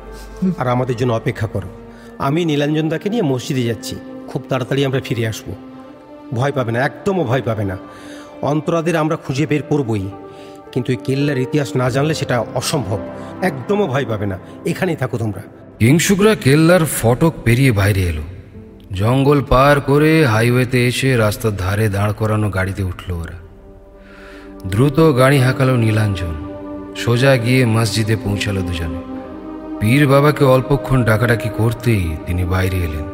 আর আমাদের জন্য অপেক্ষা করো। আমি নীলাঞ্জনদাকে নিয়ে মসজিদে যাচ্ছি। খুব তাড়াতাড়ি আমরা ফিরে আসব। ভয় পাবে না একদমও ভয় পাবে না। অন্তরাদের আমরা খুঁজে বের করবই। কিন্তু এই কেল্লার ইতিহাস না জানলে সেটা অসম্ভব। একদমও ভয় পাবে না। এখানেই থাকো তোমরা। কিংসুকরা কেল্লার ফটক পেরিয়ে বাইরে এলো। জঙ্গল পার করে হাইওয়েতে এসে রাস্তার ধারে দাঁড় করানো গাড়িতে উঠল ওরা। দ্রুত গাড়ি হাঁকালো নীলাঞ্জন। সোজা গিয়ে মসজিদে পৌঁছালো দুজনে। পীর বাবাকে অল্পক্ষণ ডাকাডাকি করতেই তিনি বাইরে এলেন।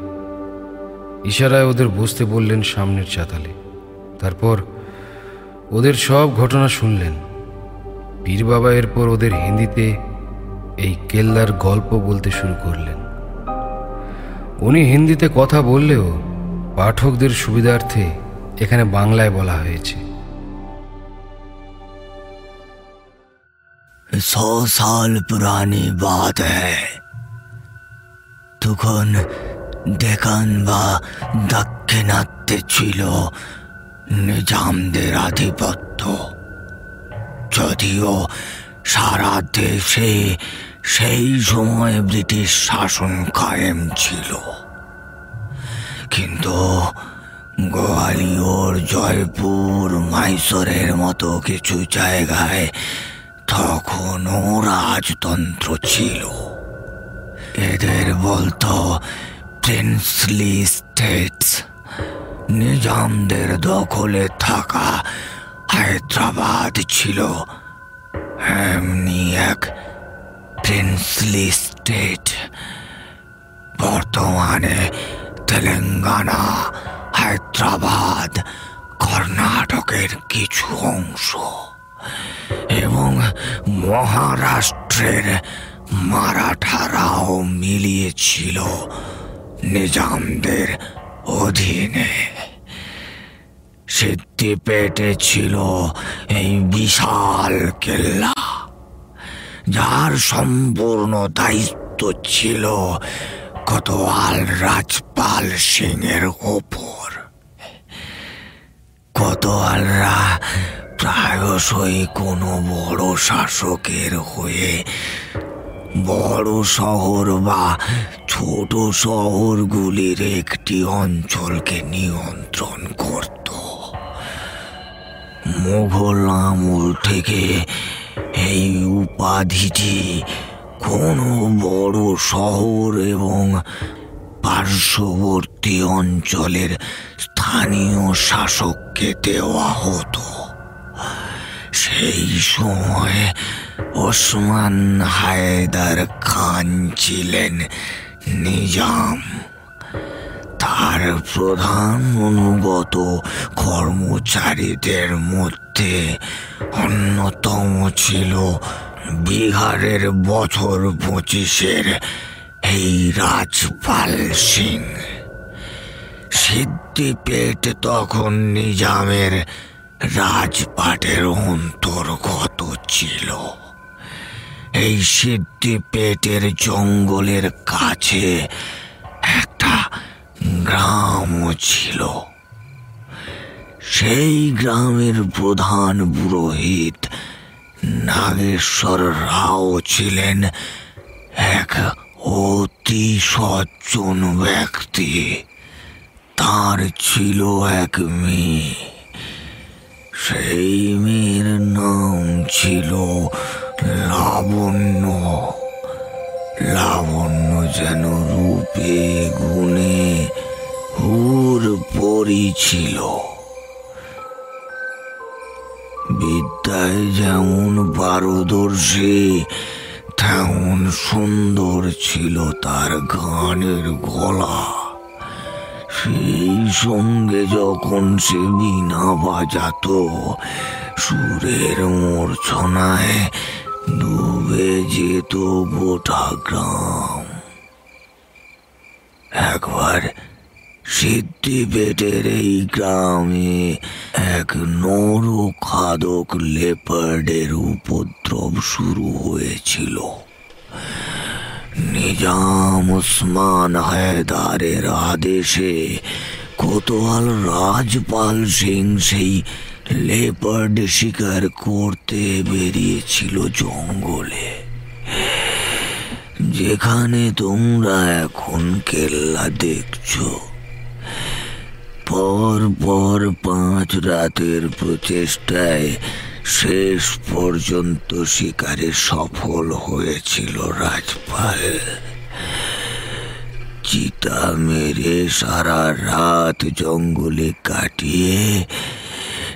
ইশারায় ওদের বসতে বললেন সামনের চাতালে। তারপর ওদের সব ঘটনা শুনলেন। পীর বাবা এরপর ওদের হিন্দিতে এই কেল্লার গল্প বলতে শুরু করলেন। উনি হিন্দিতে কথা বললেও পাঠকদের সুবিধার্থে এখানে বাংলায় বলা হয়েছে। सौ साल पुरानी बात है তখন ডেকান বা দাক্ষিণাত্যে ছিল নিজামদের আধিপত্য যদিও সারা দেশে সেই সময় ব্রিটিশ শাসন কায়েম ছিল কিন্তু গোয়ালিয়র জয়পুর মাইসোরের মতো কিছু জায়গায় তখনও রাজতন্ত্র ছিল। এদের বলতো প্রিন্সলি স্টেটস নিজামদের দখলে থাকা হায়দ্রাবাদ ছিল। এমনি এক প্রিন্সলি স্টেট বর্তমানে তেলেঙ্গানা, হায়দ্রাবাদ, কর্ণাটকের কিছু অংশ। এবং মহারাষ্ট্রের মারাঠারাও মিলিয়েছিল নিজামদের অধীনে। সিদ্ধিপেটে ছিল এই বিশাল কেল্লা, যার সম্পূর্ণ দায়িত্ব ছিল কোতোয়াল রাজপাল সিং এর ওপর। কোতোয়ালরা প্রায়শই কোনো বড় শাসকের হয়ে বড় শহর বা ছোট শহরগুলির একটি অঞ্চলকে নিয়ন্ত্রণ করত। মুঘল আমল থেকে এই উপাধিটি কোনো বড় শহর এবং পার্শ্ববর্তী অঞ্চলের স্থানীয় শাসককে দেওয়া হতো। সেই সময় ওসমান হায়দার খান ছিলেন নিজাম। তার প্রধান অনুগত কর্মচারীদের মধ্যে অন্যতম ছিল বিহারের বছর পঁচিশের এই রাজপাল সিং। সিদ্ধিপেট তখন নিজামের রাজপাটের অন্তর্গত ছিল। এই সিদ্ধিপেটের জঙ্গলের কাছে একটা গ্রামও ছিল। সেই গ্রামের প্রধান পুরোহিত নাগেশ্বর রাও ছিলেন এক অতি সজ্জন ব্যক্তি। তার ছিল এক মেয়ে। সেই মেয়ের নাম ছিল লাবণ্য। লাবণ্য যেন রূপে গুণে হুর পরি ছিল। বিদ্যায় যেমন পারদর্শী তেমন সুন্দর ছিল তার গানের গলা। সেই সঙ্গে যখন সে বিনা বাজাতো সুরের মূর্ছনায় ডুবে যেত গোটা গ্রাম। একবার সিদ্ধি পেটের এই গ্রামে এক নর খাদক লেপার্ডের উপদ্রব শুরু হয়েছিল। নিজাম উসমান হায়দারের আদেশে কোতোয়াল রাজপাল সিং সেই লেপার্ড শিকার করতে বেরিয়েছিল জঙ্গলে। যেখানে তোমরা এখন কেল্লা দেখছ। পর পর পাঁচ রাতের প্রচেষ্টায় শেষ পর্যন্ত শিকারে সফল হয়েছিল রাজপাল। চিতা মেরে সারা রাত জঙ্গলে কাটিয়ে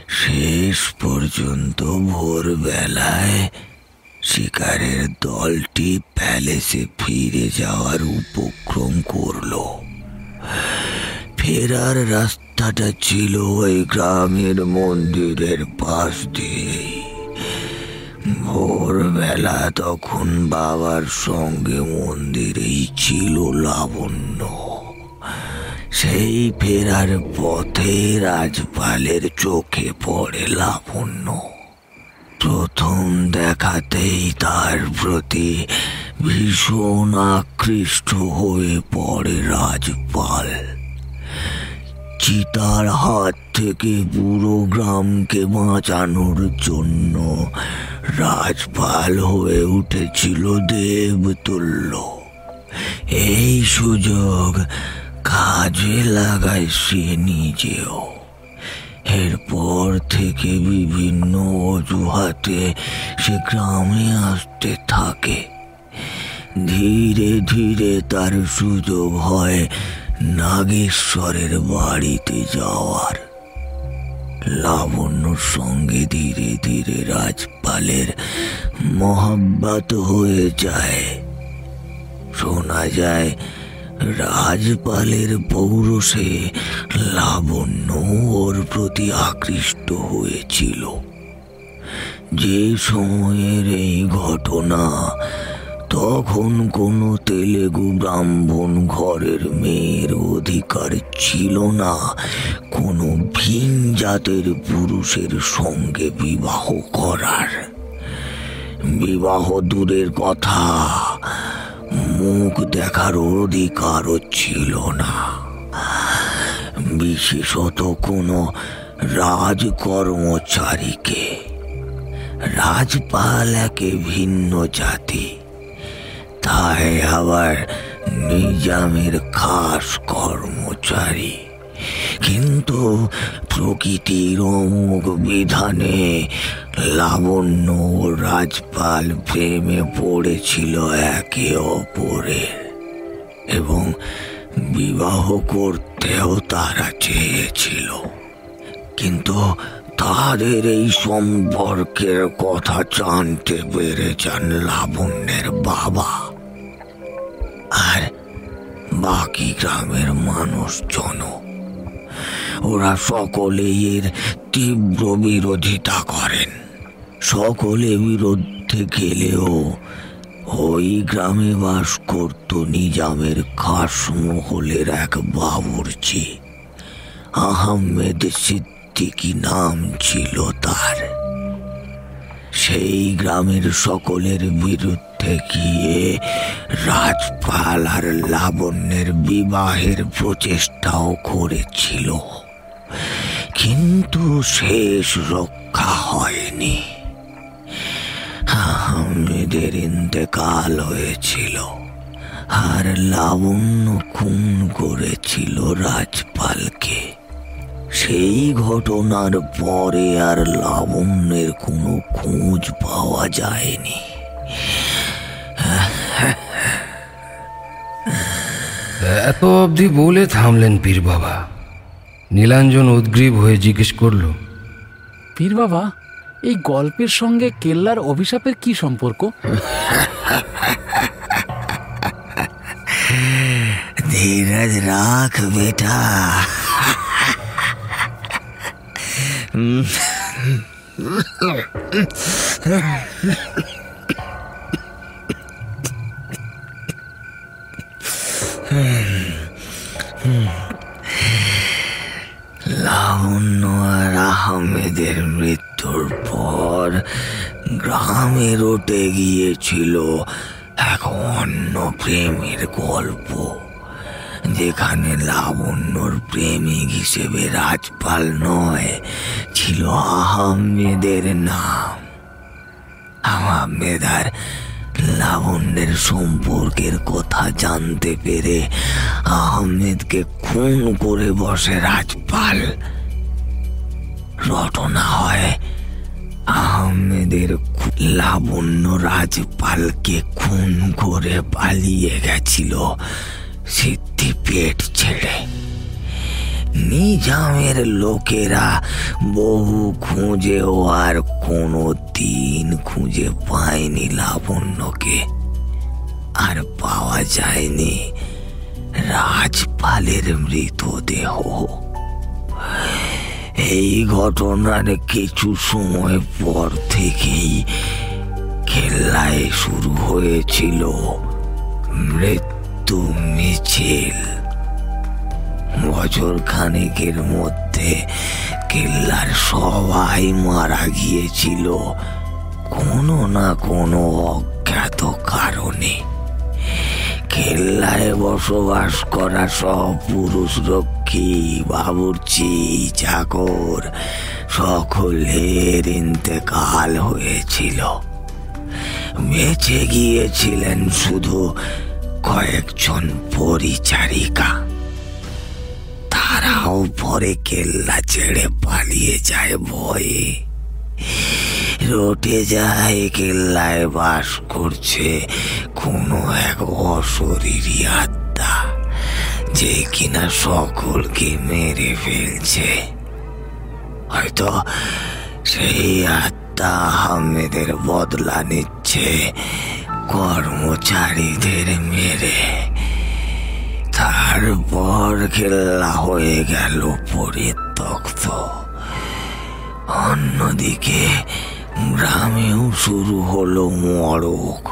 শেষ পর্যন্ত ভোরবেলায় শিকারের দলটি প্যালেসে ফিরে যাওয়ার উপক্রম করল। ফেরার রাস্তাটা ছিল ওই গ্রামের মন্দিরের পাশ দিয়ে ভোরবেলা তখন বাবার সঙ্গে মন্দিরেই ছিল লাবণ্য। সেই ফেরার পথে রাজপালের চোখে পড়ে লাবণ্য। প্রথম দেখাতেই তার প্রতি ভীষণ আকৃষ্ট হয়ে পড়ে রাজপাল। চিতার হাত থেকে পুরো গ্রামকে বাঁচানোর জন্য রাজপাল হয়ে উঠেছিল দেবতুল্য। এই সুযোগ কাজে লাগায় সে নিজেও। এরপর থেকে বিভিন্ন অজুহাতে সে গ্রামে আসতে থাকে। ধীরে ধীরে তার সুযোগ হয় নাগেশ্বরের বাড়িতে যাওয়ার। লাবণ্যর সঙ্গে ধীরে ধীরে রাজপালের মহাব্বাত হয়ে যায়। শোনা যায়, রাজপালের পৌরসে লাবণ্য ওর প্রতি আকৃষ্ট হয়েছিল। যে সময়ের এই ঘটনা তখন কোনো তেলেগু ব্রাহ্মণ ঘরের মেয়ের অধিকার ছিল না। কোনো ভিন জাতের পুরুষের সঙ্গে বিবাহ করার। বিবাহ দূরের কথা মুখ দেখার অধিকারও ছিল না। বিশেষত কোনো রাজকর্মচারীকে। রাজপাল একে ভিন্ন জাতি। তাই আবার নিজামের খাস কর্মচারী। কিন্তু প্রকৃতির অমুক বিধানে লাবণ্য ও রাজপাল প্রেমে পড়েছিল একে অপরের এবং বিবাহ করতেও তারা চেয়েছিল। কিন্তু তাদের এই সম্পর্কের কথা জানতে পেরে যান লাবণ্যের বাবা। আর বাকি গ্রামের মানুষজন। ওরা সকলেই এর তীব্র বিরোধিতা করেন। সকলে বিরুদ্ধে গেলেও ওই গ্রামে বাস করত নিজামের খাস মহলের এক বাবুরচি। আহমেদ সিদ্দিকি নাম ছিল তার। সেই গ্রামের সকলের বিরুদ্ধে গিয়ে রাজপাল আর লাবণ্যের বিবাহের প্রচেষ্টাও করেছিল। কিন্তু শেষ রক্ষা হয়নি। আহমেদের ইন্তেকাল হয়েছিল আর লাবণ্য খুন করেছিল রাজপালকে। সেই ঘটনার পরে আর লাবণ্যের কোনো খোঁজ পাওয়া যায়নি। এত অবধি বলে থামলেন পীর বাবা। নীলাঞ্জন উদ্গ্রীব হয়ে জিজ্ঞেস করল পীর বাবা এই গল্পের সঙ্গে কেল্লার অভিশাপের কি সম্পর্ক? ধীরজ রাখ বেটা। লাবণ্য আর আহমেদের মৃত্যুর পর গ্রামে রটে গিয়েছিল এক অন্য প্রেমের গল্প। যেখানে লাবণ্যর প্রেমিক হিসেবে রাজপাল নয়, ছিল আহমেদের নাম। আহমেদ আর লাবণ্যের সম্পর্কের কথা জানতে পেরে আহমেদকে খুন করে বসে রাজপাল। রটনা হয় আহমেদের লাবণ্য রাজপালকে খুন করে পালিয়ে গেছিল। সিদ্ধি পেট ছেড়ে। নিজামের লোকেরা বহু খুঁজেও আর কোনো দিন খুঁজে পায়নি লাবণ্যকে। আর পাওয়া যায়নি রাজপালের মৃতদেহ। এই ঘটনার কিছু সময় পর থেকেই খেলায় শুরু হয়েছিল মৃত্যু। মিছিল। বছর খানেকের মধ্যে কেল্লার সবাই মারা গিয়েছিল। কোনো না কোনো অজ্ঞাত কারণে। কেল্লায় বসবাস করা সব পুরুষ রক্ষী, বাবুর্চি, চাকর, সকলের ইন্তেকাল হয়েছিল। বেঁচে গিয়েছিলেন শুধু কয়েকজন পরিচারিকা। তারাও পরে কেল্লা ছেড়ে পালিয়ে যায় ভয়ে। রটে যায় কেল্লায় বাস করছে কোনো এক অশরীরী আত্মা, যে কিনা সকলকে মেরে ফেলছে। হয়তো সেই আত্মা আহমেদের বদলা নিচ্ছে। কর্মচারীদের মেরে তারপর খেলা হয়ে গেল পরিত্যক্ত। অন্যদিকে গ্রামেও শুরু হলো মরক।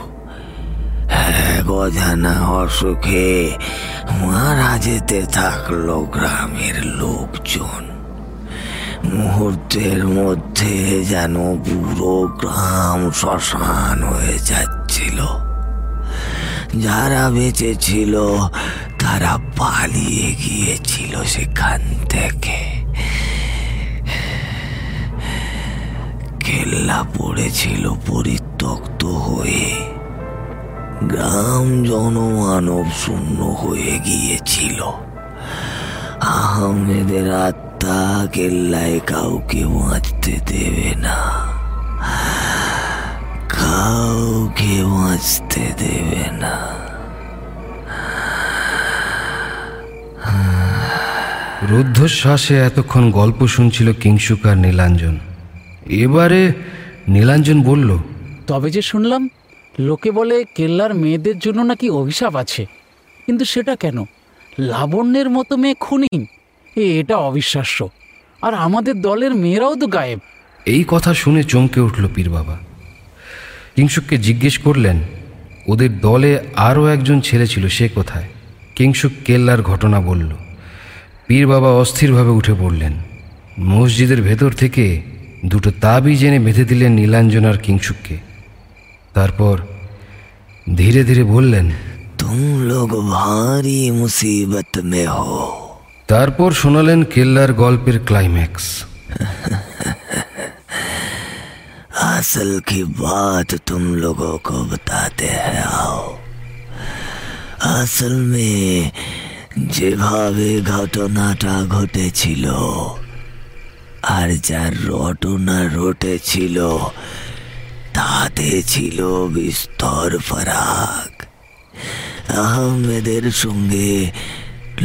এক অজানা অসুখে মারা যেতে থাকল গ্রামের লোকজন। মুহূর্তের মধ্যে যেন পুরো গ্রাম শ্মশান হয়ে যাচ্ছিল যারা বেঁচে ছিল, তারা পালিয়ে গিয়েছিল সেখান থেকে। কেল্লা পড়েছিল পরিত্যক্ত হয়ে। গ্রাম জনমানব শূন্য হয়ে গিয়েছিল। আহমেদের আত্মা কেল্লায় কাউকে বাঁচতে দেবে না। কাউকে বাঁচতে দেবে না। রুদ্ধশ্বাসে এতক্ষণ গল্প শুনছিল কিংসুকার নীলাঞ্জন। এবারে নীলাঞ্জন বলল তবে যে শুনলাম লোকে বলে কেল্লার মেয়েদের জন্য নাকি অভিশাপ আছে। কিন্তু সেটা কেন? লাবণ্যের মতো মেয়ে খুনি? এ এটা অবিশ্বাস্য। আর আমাদের দলের মেয়েরাও তো গায়েব। এই কথা শুনে চমকে উঠল পীর বাবা কিংশুককে জিজ্ঞেস করলেন ওদের দলে আরও একজন ছেলে ছিল সে কোথায়? কিংশুক কেল্লার ঘটনা বলল। পীর বাবা অস্থিরভাবে উঠে পড়লেন। মসজিদের ভেতর থেকে দুটো তাবি জেনে বেঁধে দিলেন নীলাঞ্জনার কিংশুককে। তারপর ধীরে ধীরে বললেন তুম লোক ভারী মুসিবত মে হো। তারপর শোনালেন কেল্লার গল্পের ক্লাইম্যাক্স। असल की बात तुम लोगों को बताते हैं आओ আসল মে যেভাবে ঘটনাটা ঘটেছিল আর যার রটনা রটেছিল তাতে ছিল বিস্তর ফারাক আহমেদের সঙ্গে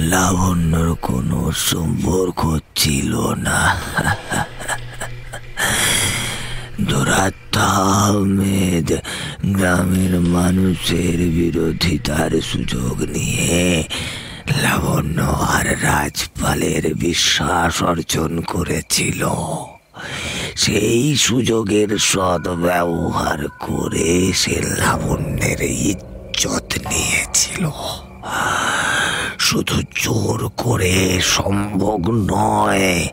লাবণ্যর কোনো সম্পর্ক ছিল না দুরাত্মা আহমেদ গ্রামের মানুষের বিরোধিতার সুযোগ নিয়ে লাবণ্য আর রাজপালের বিশ্বাস অর্জন করেছিল। সেই সুযোগের সদ্ব্যবহার করে সে লাবণ্যের ইজ্জত নিয়েছিল। শুধু জোর করে সম্ভব নয়,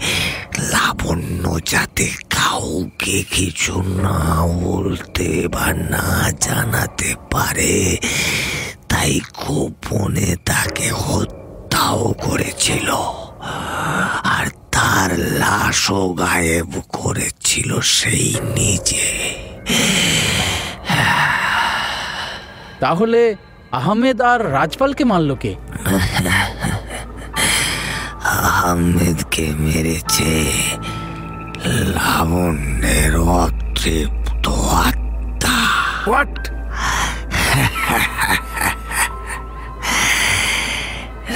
লাবণ্য যাতে কাউকে কিছু না বলতে বা না জানাতে পারে, তাই গোপনে তাকে হত্যাও করেছিল। আর তার লাশও গায়েব করেছিল সেই নিজে। তাহলে আহমেদ আর রাজপালকে মারল কে আহমেদকে মেরেছে লাবণ্যের অতৃপ্ত আত্মা হোয়াট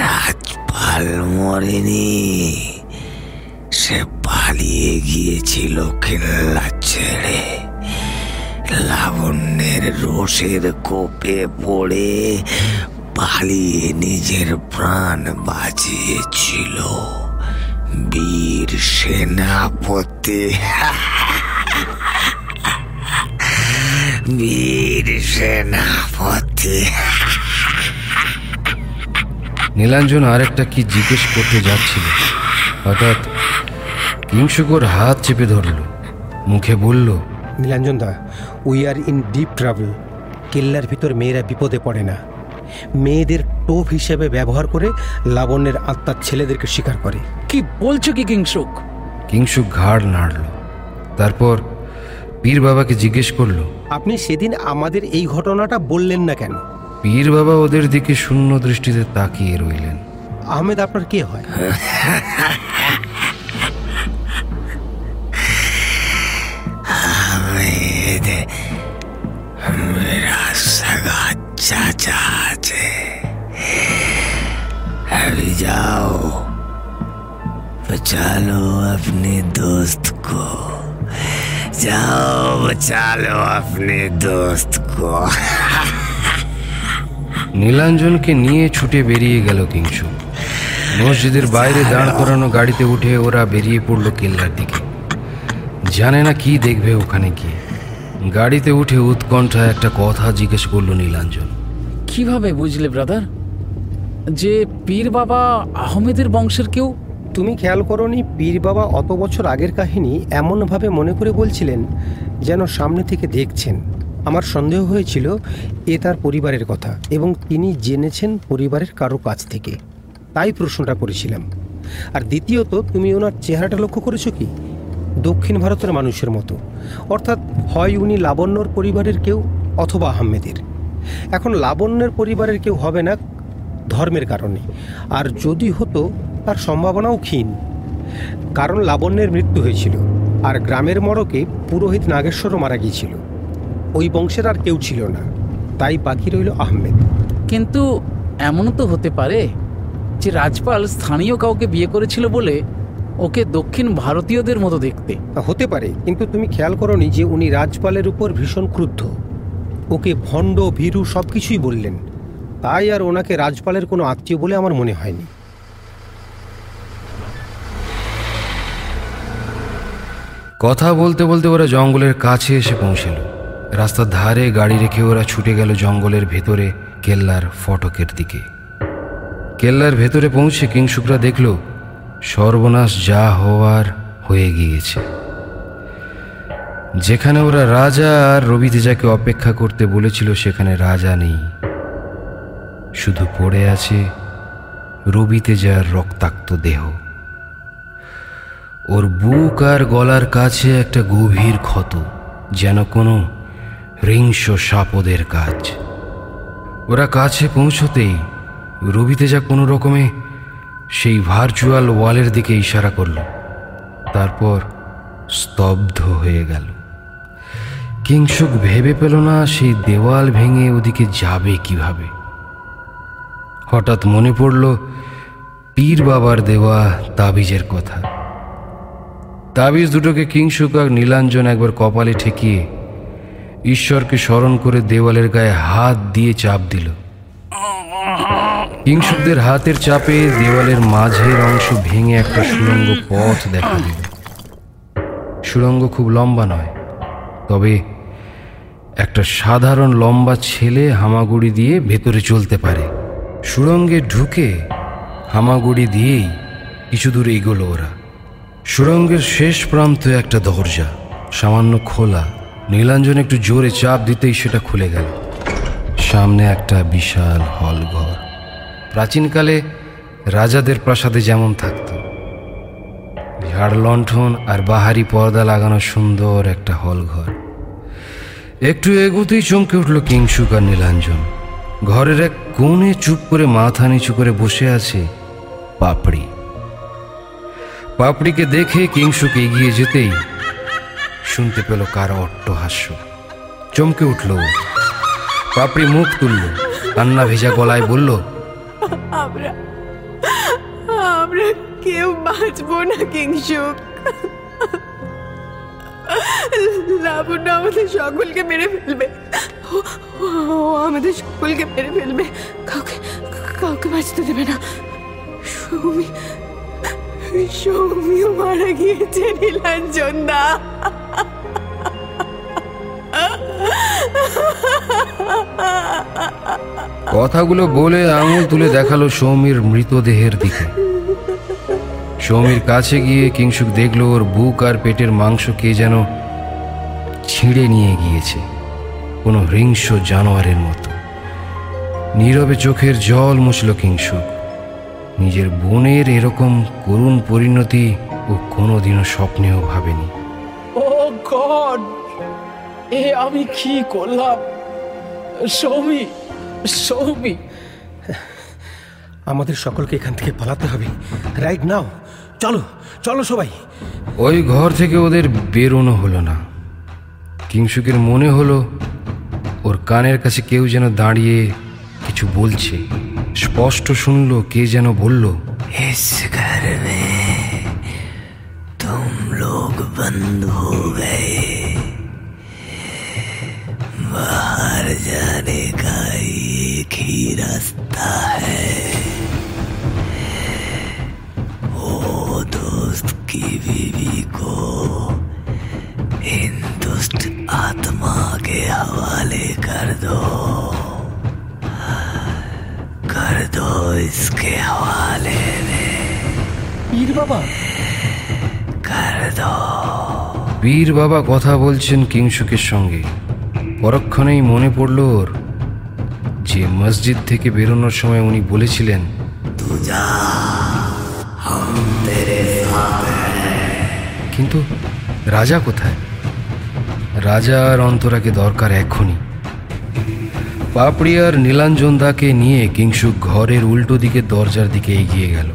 রাজপাল মরেনি সে পালিয়ে গিয়েছিল কেল্লা ছেড়ে লাবণ্যের রোষের কোপে পড়ে পালিয়ে নিজের প্রাণ বাঁচিয়েছিল। বীর সেনাপতি। বীর সেনাপতি। নীলাঞ্জন আরেকটা কি জিজ্ঞেস করতে যাচ্ছিল? হঠাৎ কিংশুকর হাত চেপে ধরল। মুখে বলল Nilanjan da we are in deep trouble কেল্লার ভিতর মেয়েরা বিপদে পড়ে না। মেয়েদের টোপ হিসেবে ব্যবহার করে লাবণ্যের আত্মার ছেলেদেরকে স্বীকার করে। কি বলছো কি কিংসুক? কিংশুক ঘাড় নাড়ল। তারপর পীর বাবাকে জিজ্ঞেস করল আপনি সেদিন আমাদের এই ঘটনাটা বললেন না কেন? পীর বাবা ওদের দিকে শূন্য দৃষ্টিতে তাকিয়ে রইলেন। আহমেদ আপনার কে হয়? चाचा है अभी जाओ बचा लो अपने दोस्त को जाओ बचा लो अपने दोस्त को নীলাঞ্জনকে নিয়ে ছুটে বেরিয়ে গেল কিংসু মসজিদের বাইরে দাঁড় করানো গাড়িতে উঠে ওরা বেরিয়ে পড়লো কেল্লার দিকে জানে না কি দেখবে ওখানে গিয়ে গাড়িতে উঠে উৎকণ্ঠা একটা কথা জিজ্ঞেস করলো নীলাঞ্জন কীভাবে বুঝলে ব্রাদার যে পীর বাবা আহমেদের বংশের কেউ? তুমি খেয়াল করনি, পীর বাবা অত বছর আগের কাহিনী এমনভাবে মনে করে বলছিলেন যেন সামনে থেকে দেখছেন। আমার সন্দেহ হয়েছিল এ তার পরিবারের কথা এবং তিনি জেনেছেন পরিবারের কারও কাছ থেকে। তাই প্রশ্নটা করেছিলাম। আর দ্বিতীয়ত, তুমি ওনার চেহারাটা লক্ষ্য করেছ কি? দক্ষিণ ভারতের মানুষের মতো। অর্থাৎ হয় উনি লাবণ্যর পরিবারের কেউ অথবা আহমেদের। এখন লাবণ্যের পরিবারের কেউ হবে না ধর্মের কারণে। আর যদি হতো তার সম্ভাবনাও ক্ষীণ। কারণ লাবণ্যের মৃত্যু হয়েছিল আর গ্রামের মরকে পুরোহিত নাগেশ্বরও মারা গিয়েছিল। ওই বংশের আর কেউ ছিল না তাই বাকি রইল আহমেদ। কিন্তু এমনও তো হতে পারে যে রাজপাল স্থানীয় কাউকে বিয়ে করেছিল বলে ওকে দক্ষিণ ভারতীয়দের মতো দেখতে। হতে পারে কিন্তু তুমি খেয়াল করনি যে উনি রাজপালের উপর ভীষণ ক্রুদ্ধ। ওকে ভণ্ড, ভীরু সব কিছুই বললেন। তাই আর ওনাকে রাজপালের কোনো আত্মীয় বলে আমার মনে হয়নি। কথা বলতে বলতে ওরা জঙ্গলের কাছে এসে পৌঁছল। রাস্তার ধারে গাড়ি রেখে ওরা ছুটে গেল জঙ্গলের ভেতরে কেল্লার ফটকের দিকে। কেল্লার ভেতরে পৌঁছে কিংশুকরা দেখল, সর্বনাশ যা হওয়ার হয়ে গিয়েছে। যেখানে ওরা রাজা আর রবি তেজাকে অপেক্ষা করতে বলেছিল, সেখানে রাজা নেই। শুধু পড়ে আছে রবি তেজার রক্তাক্ত দেহ। ওর বুক আর গলার কাছে একটা গভীর ক্ষত, যেন কোনো হিংস সাপদের কাজ। ওরা কাছে পৌঁছতেই রবি তেজা কোনো রকমে সেই ভার্চুয়াল ওয়ালের দিকে ইশারা করল। তারপর স্তব্ধ হয়ে গেল। কিংসুক ভেবে পেল না সেই দেওয়াল ভেঙে ওদিকে যাবে কীভাবে। হঠাৎ মনে পড়ল, পীর বাবার দেওয়া তাবিজের কথা। তাবিজ দুটোকে কিংসুক আর নীলাঞ্জন একবার কপালে ঠেকিয়ে ঈশ্বরকে স্মরণ করে দেওয়ালের গায়ে হাত দিয়ে চাপ দিল। কিংসুকদের হাতের চাপে দেওয়ালের মাঝের অংশ ভেঙে একটা সুড়ঙ্গ পথ দেখা দিল। সুড়ঙ্গ খুব লম্বা নয়, তবে একটা সাধারণ লম্বা ছেলে হামাগুড়ি দিয়ে ভেতরে চলতে পারে। সুড়ঙ্গে ঢুকে হামাগুড়ি দিয়েই কিছু দূরে এগোলো ওরা। সুড়ঙ্গের শেষ প্রান্তে একটা দরজা, সামান্য খোলা। নীলাঞ্জন একটু জোরে চাপ দিতেই সেটা খুলে গেল। সামনে একটা বিশাল হল ঘর। প্রাচীনকালে রাজাদের প্রাসাদে যেমন থাকতো। ঝাড় লণ্ঠন আর বাহারি পর্দা লাগানো সুন্দর একটা হল ঘর। একটু এগোতেই চমকে উঠল কিংসুক আর নীলাঞ্জন। ঘরের এক কোণে চুপ করে মাথা নিচু করে বসে আছে পাপড়ি। পাপড়িকে দেখে কিংসুক এগিয়ে যেতেই শুনতে পেল কার অট্টহাস্য। চমকে উঠল পাপড়ি মুখ তুলল, কান্না ভেজা গলায় বলল, আমরা আমরা কেউ বাঁচবো না কিংসুক লাবণ্য আমাদের সকলকে মেরে ফেলবে। ও- আমাদের সকলকে মেরে ফেলবে। কাউকে কাউকে বাঁচতে দেবে না। সৌমি, সৌমিও মারা গিয়েছে নীলাঞ্জন দা কথাগুলো বলে আঙুল তুলে দেখাল সৌমির মৃতদেহের দিকে। সৌমির কাছে গিয়ে কিংসুক দেখল ওর বুক আর পেটের মাংস কে যেন ছিঁড়ে নিয়ে গিয়েছে, কোনো হিংস্র জানোয়ারের মতো। নীরবে চোখের জল মুছল কিংসুক নিজের বোনের এরকম করুণ পরিণতি ও কোনোদিনও স্বপ্নেও ভাবেনি। ও গড! এ আমি কি করলাম? সৌমি সৌমি! আমাদের সকলকে এখান থেকে পালাতে হবে রাইট নাও চলো চলো সবাই ওই ঘর থেকে ওদের বেরোনো হলো না কিংসুকের মনে হলো ওর কানের কাছে কেউ যেন দাঁড়িয়ে কিছু বলছে স্পষ্ট শুনলো কে যেন বলল इस घर में तुम लोग बंद हो गए बाहर जाने का एक ही रास्ता है आत्मा के हवाले कर दो कर दो इसके हवाले में পীর বাবা कर दो বীর বাবা কথা বলছেন কিংসুকের সঙ্গে পরক্ষণেই মনে পড়ল ওর যে মসজিদ থেকে বেরোনোর সময় উনি বলেছিলেন तू जा हम तेरे साथ हैं কিন্তু রাজা কোথায় রাজা আর অন্তরাকে দরকার এখনই। পাপড়িয়ার নীলাঞ্জন দাকে নিয়ে কিংসুক ঘরের উল্টো দিকে দরজার দিকে এগিয়ে গেল।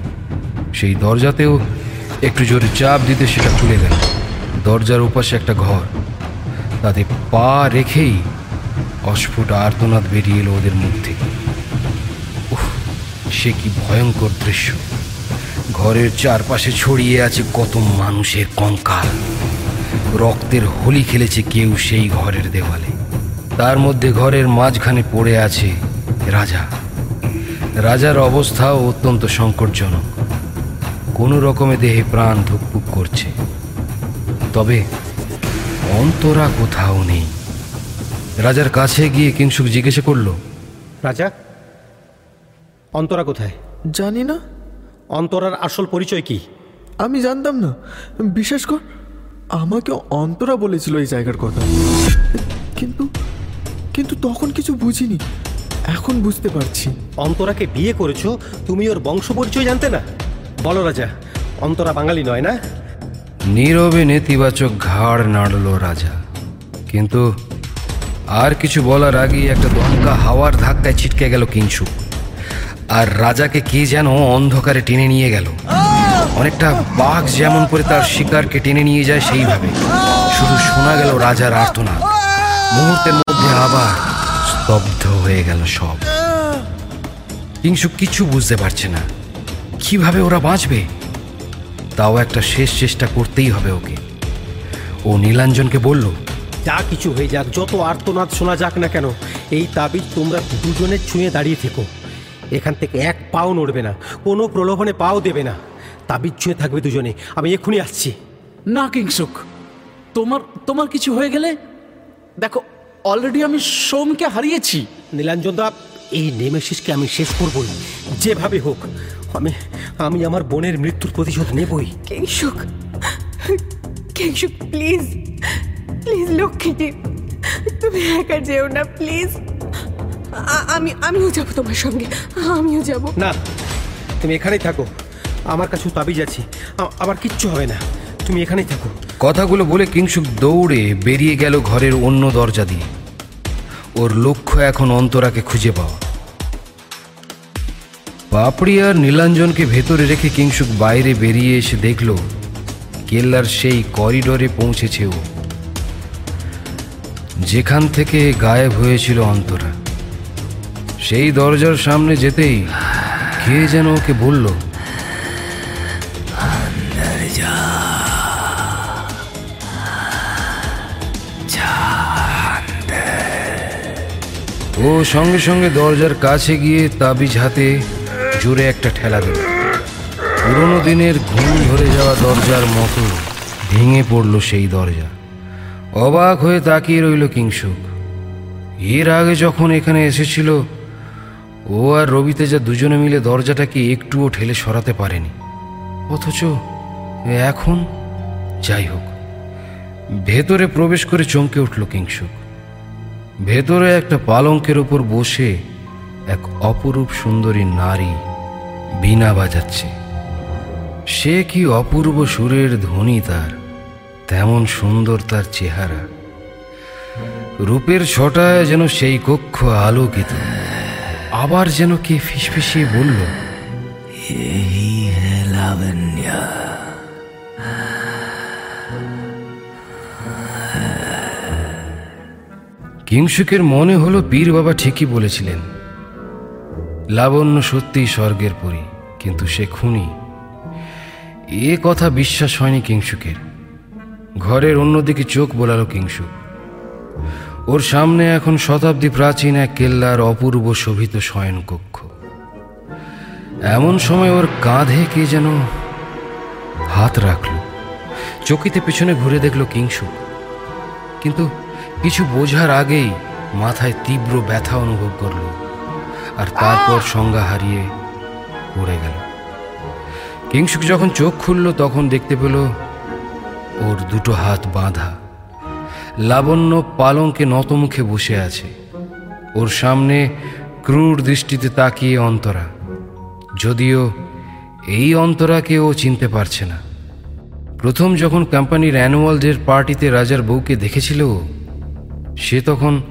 সেই দরজাতেও একটু জোরে চাপ দিতে সেটা খুলে গেল। দরজার ওপাশে একটা ঘর। তাতে পা রেখেই অস্ফুট আর্তনাদ বেরিয়ে এলো ওদের মুখ থেকে। সে কি ভয়ঙ্কর দৃশ্য। ঘরের চারপাশে ছড়িয়ে আছে কত মানুষের কঙ্কাল। রক্তের হোলি খেলেছে কেউ সেই ঘরের দেওয়ালে। তার মধ্যে ঘরের মাঝখানে পড়ে আছে রাজা। রাজার অবস্থাও অত্যন্ত সংকটজনক। কোনো রকমে দেহে প্রাণ ধুকপুক করছে। তবে অন্তরা কোথাও নেই। রাজার কাছে গিয়ে কিংসুক জিজ্ঞেস করল রাজা অন্তরা কোথায়? জানি না। অন্তরার আসল পরিচয় কি? আমি জানতাম না। বিশেষ কর আমাকে অন্তরা বলেছিল এই জায়গার কথা। কিন্তু কিন্তু তখন কিছু বুঝিনি। এখন বুঝতে পারছি। অন্তরাকে বিয়ে করেছ তুমি ওর বংশ পরিচয় জানতে না? বলো রাজা অন্তরা বাঙালি নয় না? নীরবে নেতিবাচক ঘাড় নাড়ল রাজা। কিন্তু আর কিছু বলার আগেই একটা দমকা হাওয়ার ধাক্কায় ছিটকে গেল কিংসুক আর রাজাকে কে যেন অন্ধকারে টেনে নিয়ে গেল। অনেকটা বাঘ যেমন করে তার শিকারকে টেনে নিয়ে যায় সেইভাবে। শুধু শোনা গেল রাজার আর্তনাদ। মুহূর্তের মধ্যে আবার স্তব্ধ হয়ে গেল সব। কিংসুক কিছু বুঝতে পারছে না। কীভাবে ওরা বাঁচবে? তাও একটা শেষ চেষ্টা করতেই হবে ওকে। ও নীলাঞ্জনকে বলল, যা কিছু হয়ে যাক, যত আর্তনাদ শোনা যাক না কেন, এই তাবিজ তোমরা দুজনে ছুঁয়ে দাঁড়িয়ে থেকো। এখান থেকে এক পাও নড়বে না, কোনো প্রলোভনে পাও দেবে না। তাবিজ ছুঁয়ে থাকবে দুজনে। আমি এক্ষুনি আসছি। না কিংসুক। তোমার তোমার কিছু হয়ে গেলে? দেখো অলরেডি আমি সোমকে হারিয়েছি। নীলাঞ্জন দা এই নেমেসিসকে আমি শেষ করবই। যেভাবে হোক আমি আমি আমার বোনের মৃত্যুর প্রতিশোধ নেবই। কিংসুক কিংসুক প্লিজ প্লিজ লক্ষ্মীটি তুমি একা যেও না প্লিজ। আমি আমিও যাব তোমার সঙ্গে আমিও যাব। না তুমি এখানেই থাকো। আমার কাছে তাবিজ আছে। আবার কিচ্ছু হবে না। তুমি এখানেই থাকো। কথাগুলো বলে কিংসুক দৌড়ে বেরিয়ে গেল ঘরের অন্য দরজা দিয়ে। ওর লক্ষ্য এখন অন্তরাকে খুঁজে পাওয়া। পাপড়ি আর নীলাঞ্জনকে ভেতরে রেখে কিংসুক বাইরে বেরিয়ে এসে দেখল, কেল্লার সেই করিডোরে পৌঁছেছে ও। যেখান থেকে গায়েব হয়েছিল অন্তরা। সেই দরজার সামনে যেতেই কে যেন ওকে বলল ও সঙ্গে সঙ্গে দরজার কাছে গিয়ে তাবিজ হাতে জোরে একটা ঠেলা দিল। পুরোনো দিনের ঘুম ধরে যাওয়া দরজার মতো ভেঙে পড়ল সেই দরজা। অবাক হয়ে তাকিয়ে রইল কিংসুক এর আগে যখন এখানে এসেছিল, ও আর রবিতে যা দুজনে মিলে দরজাটাকে একটুও ঠেলে সরাতে পারেনি। অথচ এখন যাই হোক, ভেতরে প্রবেশ করে চমকে উঠল কিংসুক ভেতরে একটা পালঙ্কের ওপর বসে এক অপরূপ সুন্দরী নারী বীণা বাজাচ্ছে। সে কি অপূর্ব সুরের ধ্বনি তার, তেমন সুন্দর তার চেহারা। রূপের ছটায় যেন সেই কক্ষ আলোকিত, আবার যেন কে ফিসফিসিয়ে বলল, এই হ্যাঁ লাবণ্যা কিংসুকের মনে হলো পীর বাবা ঠিকই বলেছিলেন। লাবণ্য সত্যিই স্বর্গের পরি, কিন্তু সে খুনি। এ কথা বিশ্বাস হয়নি কিংসুকের। ঘরের অন্যদিকে চোখ বোলালো কিংসুক। ওর সামনে এখন শতাব্দী প্রাচীন এক কেল্লার অপূর্ব শোভিত শয়নকক্ষ। এমন সময় ওর কাঁধে কে যেন হাত রাখল। চকিতে পেছনে ঘুরে দেখল কিংসুক। কিন্তু কিছু বোঝার আগেই মাথায় তীব্র ব্যথা অনুভব করল আর তারপর সংজ্ঞা হারিয়ে পড়ে গেল। কিংসুক যখন চোখ খুলল তখন দেখতে পেল ওর দুটো হাত বাঁধা। লাবণ্য পালঙ্কে নতমুখে বসে আছে। ওর সামনে ক্রূর দৃষ্টিতে তাকিয়ে অন্তরা। যদিও এই অন্তরাকে ও চিনতে পারছে না। প্রথম যখন কোম্পানির অ্যানুয়াল ডের পার্টিতে রাজার বউকে দেখেছিল ও, সে তখন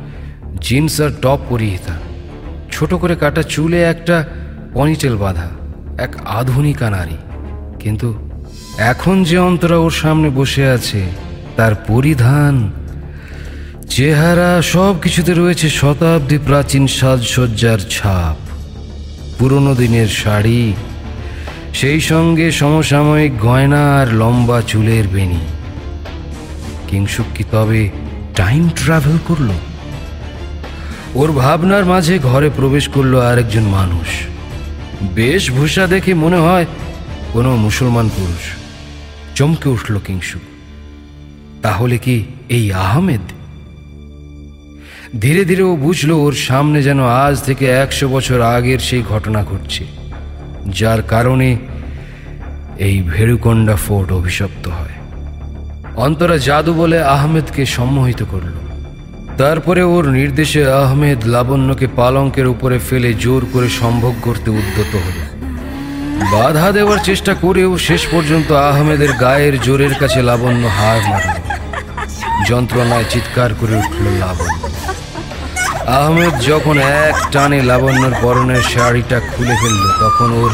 জিন্স আর টপ পরিহিতা ছোট করে কাটা চুলে একটা পনিটেল বাঁধা, এক আধুনিকা নারী কিন্তু এখন যে অন্তরা ওর সামনে বসে আছে, তার পরিধান, চেহারা সব কিছুতে রয়েছে শতাব্দী প্রাচীন সাজসজ্জার ছাপ। পুরনো দিনের শাড়ি, সেই সঙ্গে সমসাময়িক গয়না আর লম্বা চুলের বেনি কিংসুক কি তবে টাইম ট্রাভেল করল। ওর ভাবনার মাঝে ঘরে প্রবেশ করল আরেকজন মানুষ। বেশভূষা দেখে মনে হয় কোনো মুসলমান পুরুষ। চমকে উঠল কিংসুক তাহলে কি এই আহমেদ? ধীরে ধীরে ও বুঝলো ওর সামনে যেন আজ থেকে একশো বছর আগের সেই ঘটনা ঘটছে, যার কারণে এই ভেরুকন্ডা ফোর্ট অভিশপ্ত হয়। অন্তরা জাদু বলে আহমেদকে সম্মোহিত করল। তারপরে ওর নির্দেশে আহমেদ লাবণ্যকে পালঙ্কের উপরে ফেলে জোর করে সম্ভোগ করতে উদ্যত হল। বাধা দেওয়ার চেষ্টা করেও শেষ পর্যন্ত আহমেদের গায়ের জোরের কাছে লাবণ্য হার মারল। যন্ত্রণায় চিৎকার করে উঠল লাবণ্য। আহমেদ যখন এক টানে লাবণ্যর পরনের শাড়িটা খুলে ফেলল, তখন ওর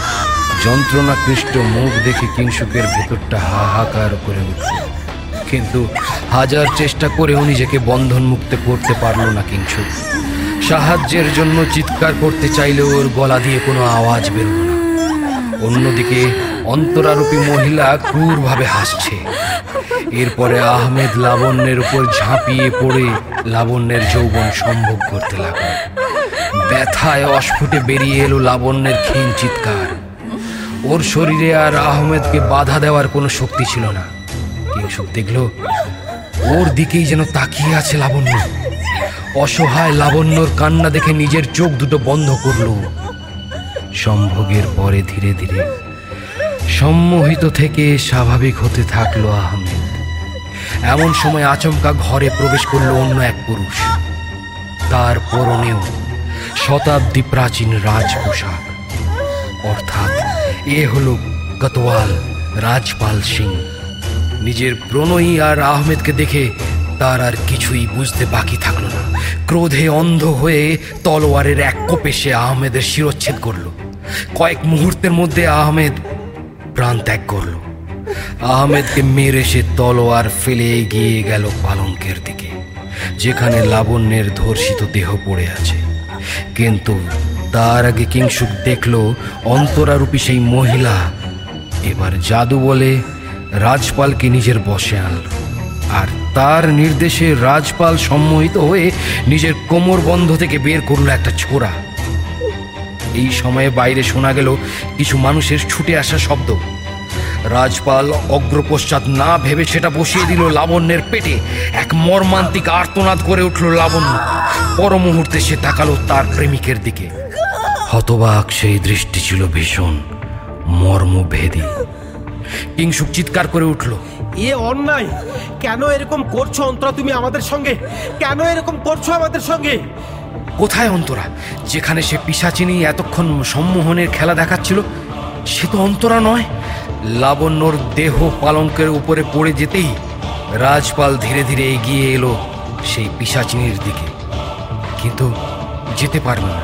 যন্ত্রণাকৃষ্ট মুখ দেখে কিংসুকের ভেতরটা হাহাকার করে উঠল। কিন্তু হাজার চেষ্টা করেও নিজেকে বন্ধন মুক্ত করতে পারল না কিংসুক সাহায্যের জন্য চিৎকার করতে চাইলেও ওর গলা দিয়ে কোনো আওয়াজ বেরোল না। অন্যদিকে অন্তরারূপী মহিলা ক্রূরভাবে হাসছে। এরপরে আহমেদ লাবণ্যের উপর ঝাঁপিয়ে পড়ে লাবণ্যের যৌবন সম্ভব করতে লাগল। ব্যথায় অস্ফুটে বেরিয়ে এলো লাবণ্যের ক্ষীণ চিৎকার। ওর শরীরে আর আহমেদকে বাধা দেওয়ার কোনো শক্তি ছিল না। কিংসুক দেখল, ওর দিকেই যেন তাকিয়ে আছে লাবণ্য। অসহায় লাবণ্যর কান্না দেখে নিজের চোখ দুটো বন্ধ করল। সম্ভোগের পরে ধীরে ধীরে সম্মোহিত থেকে স্বাভাবিক হতে থাকল আহমেদ। এমন সময় আচমকা ঘরে প্রবেশ করল অন্য এক পুরুষ। তার পরনেও শতাব্দী প্রাচীন রাজ পোশাক অর্থাৎ এ হলো কতওয়াল রাজপাল সিং। নিজের প্রণয়ী আর আহমেদকে দেখে তার আর কিছুই বুঝতে বাকি থাকল না। ক্রোধে অন্ধ হয়ে তলোয়ারের এক কোপে সে আহমেদের শিরচ্ছেদ করল। কয়েক মুহূর্তের মধ্যে আহমেদ প্রাণ ত্যাগ করল। আহমেদকে মেরে সে তলোয়ার ফেলে এগিয়ে গেল পালঙ্কের দিকে, যেখানে লাবণ্যের ধর্ষিত দেহ পড়ে আছে। কিন্তু তার আগে কিংসুক দেখল অন্তরারূপী সেই মহিলা এবার জাদু বলে রাজপালকে নিজের বসে আনল। আর তার নির্দেশে রাজপাল সম্মোহিত হয়ে নিজের কোমর বন্ধ থেকে বের করল একটা ছোড়া। এই সময়ে বাইরে শোনা গেল কিছু মানুষের ছুটে আসা শব্দ। রাজপাল অগ্রপশ্চাৎ না ভেবে সেটা বসিয়ে দিল লাবণ্যের পেটে। এক মর্মান্তিক আর্তনাদ করে উঠল লাবণ্য। পর মুহূর্তে সে তাকালো তার প্রেমিকের দিকে। হতবাক সেই দৃষ্টি ছিল ভীষণ, মর্মভেদী। কিংসুক চিৎকার করে উঠল। এ অন্যায়! কেন এরকম করছ অন্তরা তুমি আমাদের সঙ্গে? কেন এরকম করছ আমাদের সঙ্গে? কোথায় অন্তরা? যেখানে সে পিসাচিনি এতক্ষণ সম্মোহনের খেলা দেখাচ্ছিল সে তো অন্তরা নয়। লাবণ্যর দেহ পালঙ্কের উপরে পড়ে যেতেই রাজপাল ধীরে ধীরে এগিয়ে এলো সেই পিসাচিনির দিকে। কিন্তু যেতে পারল না।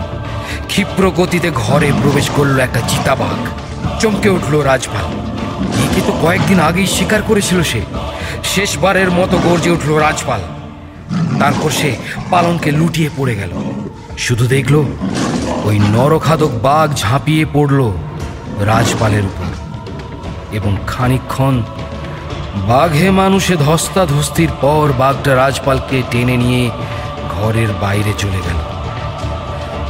ক্ষিপ্র গতিতে ঘরে প্রবেশ করল একটা চিতাবাঘ। চমকে উঠল রাজপাল। একে তো কয়েকদিন আগেই স্বীকার করেছিল সে। শেষবারের মতো গর্জে উঠল রাজপাল। তারপর সে পালনকে লুটিয়ে পড়ে গেল। শুধু দেখল, ওই নরখাদক বাঘ ঝাঁপিয়ে পড়ল রাজপালের উপর। এবং খানিকক্ষণ বাঘে মানুষে ধস্তাধস্তির পর বাঘটা রাজপালকে টেনে নিয়ে ঘরের বাইরে চলে গেল।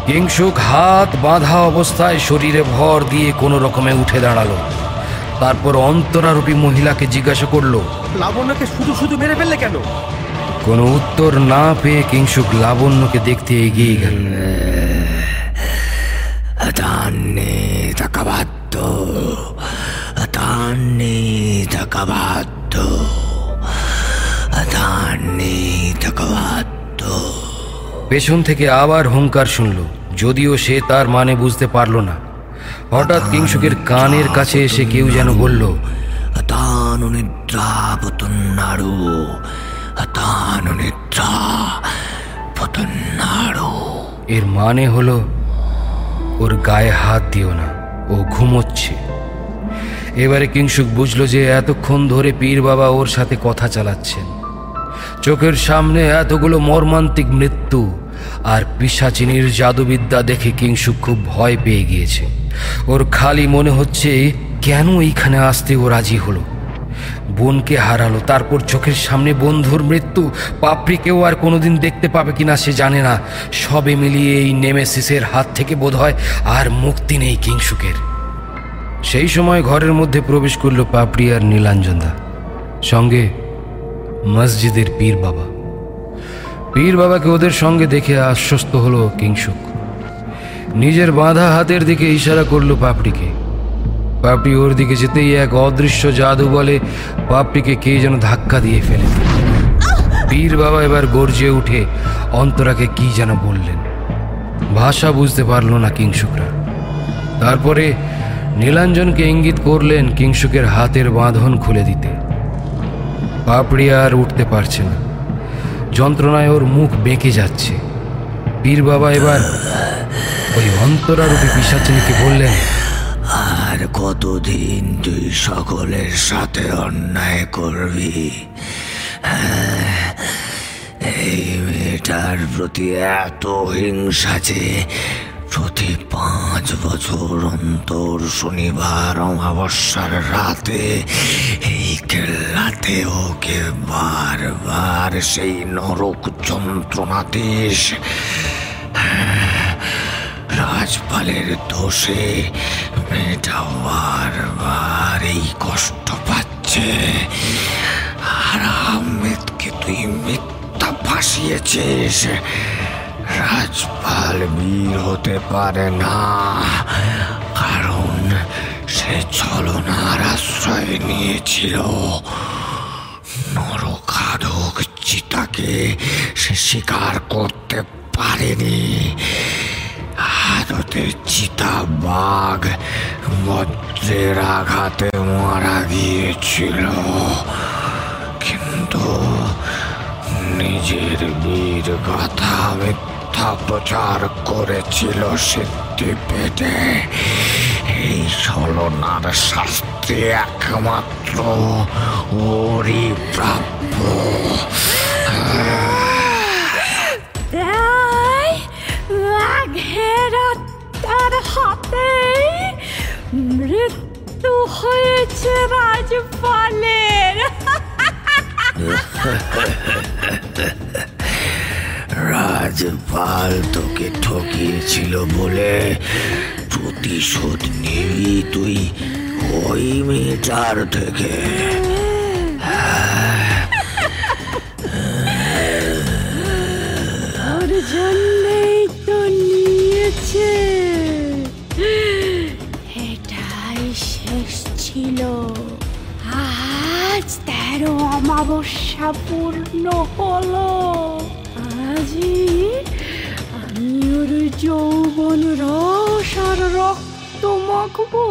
কিংসুক হাত বাঁধা অবস্থায় শরীরে ভর দিয়ে কোনো রকমে উঠে দাঁড়াল। তারপর অন্তরারূপী মহিলাকে জিজ্ঞাসা করল লাবণ্যকে শুধু শুধু মেরে ফেললে কেন? কোনো উত্তর না পেয়ে কিংসুক লাবণ্যকে দেখতে এগিয়ে গেল. পেছন থেকে আবার হুঙ্কার শুনল যদিও সে তার মানে বুঝতে পারল না। হঠাৎ কিংসুকের কানের কাছে এসে কেউ যেন বলল এর মানে হলো ওর গায়ে হাত দিও না ও ঘুমোচ্ছে। এবারে কিংসুক বুঝলো যে এতক্ষণ ধরে পীর বাবা ওর সাথে কথা চালাচ্ছেন। চোখের সামনে এতগুলো মর্মান্তিক মৃত্যু আর পিসাচিনীর জাদুবিদ্যা দেখে কিংসুক খুব ভয় পেয়ে গিয়েছে। ওর খালি মনে হচ্ছে, কেন এইখানে আসতে ও রাজি হলো? বোনকে হারালো, তারপর চোখের সামনে বন্ধুর মৃত্যু, পাপড়িকেও আর কোনোদিন দেখতে পাবে কিনা সে জানে না। সবে মিলিয়ে এই নেমেসিসের হাত থেকে বোধ হয় আর মুক্তি নেই কিংসুকের। সেই সময় ঘরের মধ্যে প্রবেশ করল পাপড়ি আর নীলাঞ্জনদা। সঙ্গে মসজিদের পীর বাবা। পীর বাবাকে ওদের সঙ্গে দেখে আশ্বস্ত হলো কিংসুক নিজের বাঁধা হাতের দিকে ইশারা করল পাপড়িকে। পাপড়ি ওর দিকে যেতেই এক অদৃশ্য জাদু বলে পাপড়িকে কে যেন ধাক্কা দিয়ে ফেলে। পীর বাবা এবার গর্জে উঠে অন্তরাকে কি যেন বললেন। ভাষা বুঝতে পারল না কিংসুকরা তারপরে নীলাঞ্জনকে ইঙ্গিত করলেন কিংসুকের হাতের বাঁধন খুলে দিতে। পাপড়ি আর উঠতে পারছে না। যন্ত্রণায় ওর মুখ বেঁকে যাচ্ছে। বীর বাবা এবার ওই অন্তরারূপী পিসাচিনীকে বললেন আর কতদিন তুই সকলের সাথে অন্যায় করবি? হ্যাঁ, এই মেয়েটার প্রতি এত হিংসা যে প্রতি পাঁচ বছর অন্তর শনিবার অমাবস্যার রাতে এই কেল্লাতে ওকে বারবার সেই নরক যন্ত্রণা দিস রাজপালের দোষে মেয়েটা বারবার এই কষ্ট পাচ্ছে। আর আহমেদকে তুই মিথ্যা ফাঁসিয়েছিস। রাজপাল বীর হতে পারে না, কারণ সে ছলনার আশ্রয় নিয়েছিল। নরকাধক চিতাকে সে স্বীকার করতে পারেনি। আদতে চিতা বাঘ বজ্রের আঘাতে মারা গিয়েছিল। কিন্তু নিজের বীর গাথা মিথ্যা প্রচার করেছিল সিদ্ধি পেটে এই ছলনার শাস্তি একমাত্র ওরই প্রাপ্য। তাই বাঘের তার হাতে মৃত্যু হয়েছে রাজপালের। রাজপাল তোকে ঠকিয়েছিল বলে প্রতিশোধ নিবি তুই ওই মেয়েটার থেকে। জন্যই এটাই শেষ ছিল। আজ তেরো অমাবস্যা পূর্ণ হলো। আজই আমি ওর যৌবন রস আর রক্ত মাখবো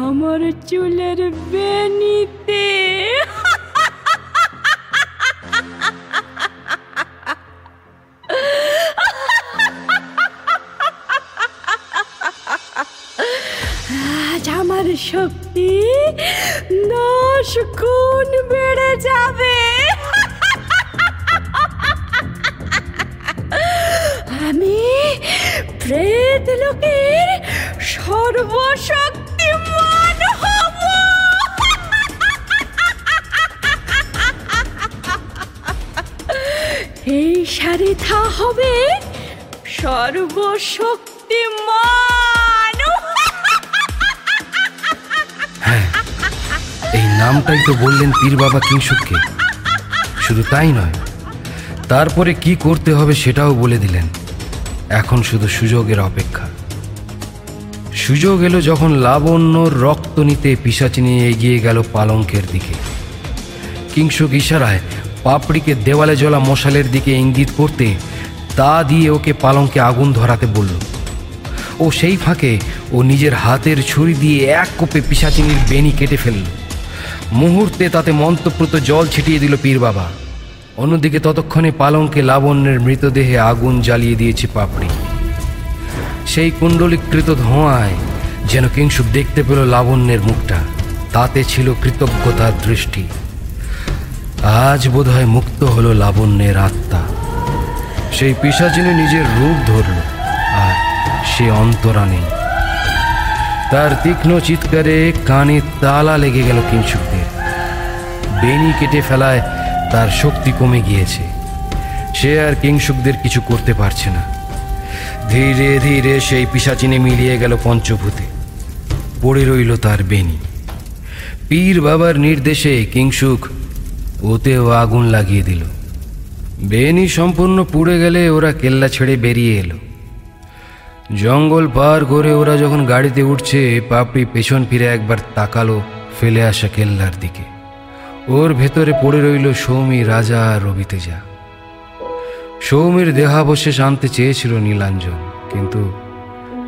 আমার চুলের বেনিতে। নামটাই তো বললেন পীর বাবা কিংসুককে শুধু তাই নয়, তারপরে কি করতে হবে সেটাও বলে দিলেন। এখন শুধু সুযোগের অপেক্ষা। সুযোগ এলো যখন লাবণ্যর রক্ত নিতে পিসাচিনি এগিয়ে গেল পালঙ্কের দিকে। কিংসুক ইশারায় পাপড়িকে দেওয়ালে জ্বলা মশালের দিকে ইঙ্গিত করতে তা দিয়ে ওকে পালঙ্কে আগুন ধরাতে বলল। ও সেই ফাঁকে ও নিজের হাতের ছুরি দিয়ে এক কোপে পিসাচিনির বেনি কেটে ফেলল। মুহূর্তে তাতে মন্ত্রপ্রত জল ছিটিয়ে দিল পীর বাবা। অন্যদিকে ততক্ষণে পালঙ্কে লাবণ্যের মৃতদেহে আগুন জ্বালিয়ে দিয়েছে পাপড়ি। সেই কুণ্ডলীকৃত ধোঁয়ায় যেন কিংসুক দেখতে পেল লাবণ্যের মুখটা। তাতে ছিল কৃতজ্ঞতার দৃষ্টি। আজ বোধহয় মুক্ত হলো লাবণ্যের আত্মা। সেই পিসাচিনী নিজের রূপ ধরল, আর সে অন্তরা নেই তার তীক্ষ্ণ চিৎকারে কানে তালা লেগে গেল কিংসুকদের বেনি কেটে ফেলায় তার শক্তি কমে গিয়েছে। সে আর কিংসুকদের কিছু করতে পারছে না। ধীরে ধীরে সেই পিসাচিনে মিলিয়ে গেল পঞ্চভূতে। পড়ে রইল তার বেনি পীর বাবার নির্দেশে কিংসুক ওতেও আগুন লাগিয়ে দিল। বেনি সম্পূর্ণ পুড়ে গেলে ওরা কেল্লা ছেড়ে বেরিয়ে এলো। জঙ্গল পার করে ওরা যখন গাড়িতে উঠছে, পাপড়ি পেছন ফিরে একবার তাকালো ফেলে আসা কেল্লার দিকে। ওর ভেতরে পড়ে রইল সৌমি, রাজা আর রবিতেজা। সৌমির দেহাবশেষ আনতে চেয়েছিল নীলাঞ্জন, কিন্তু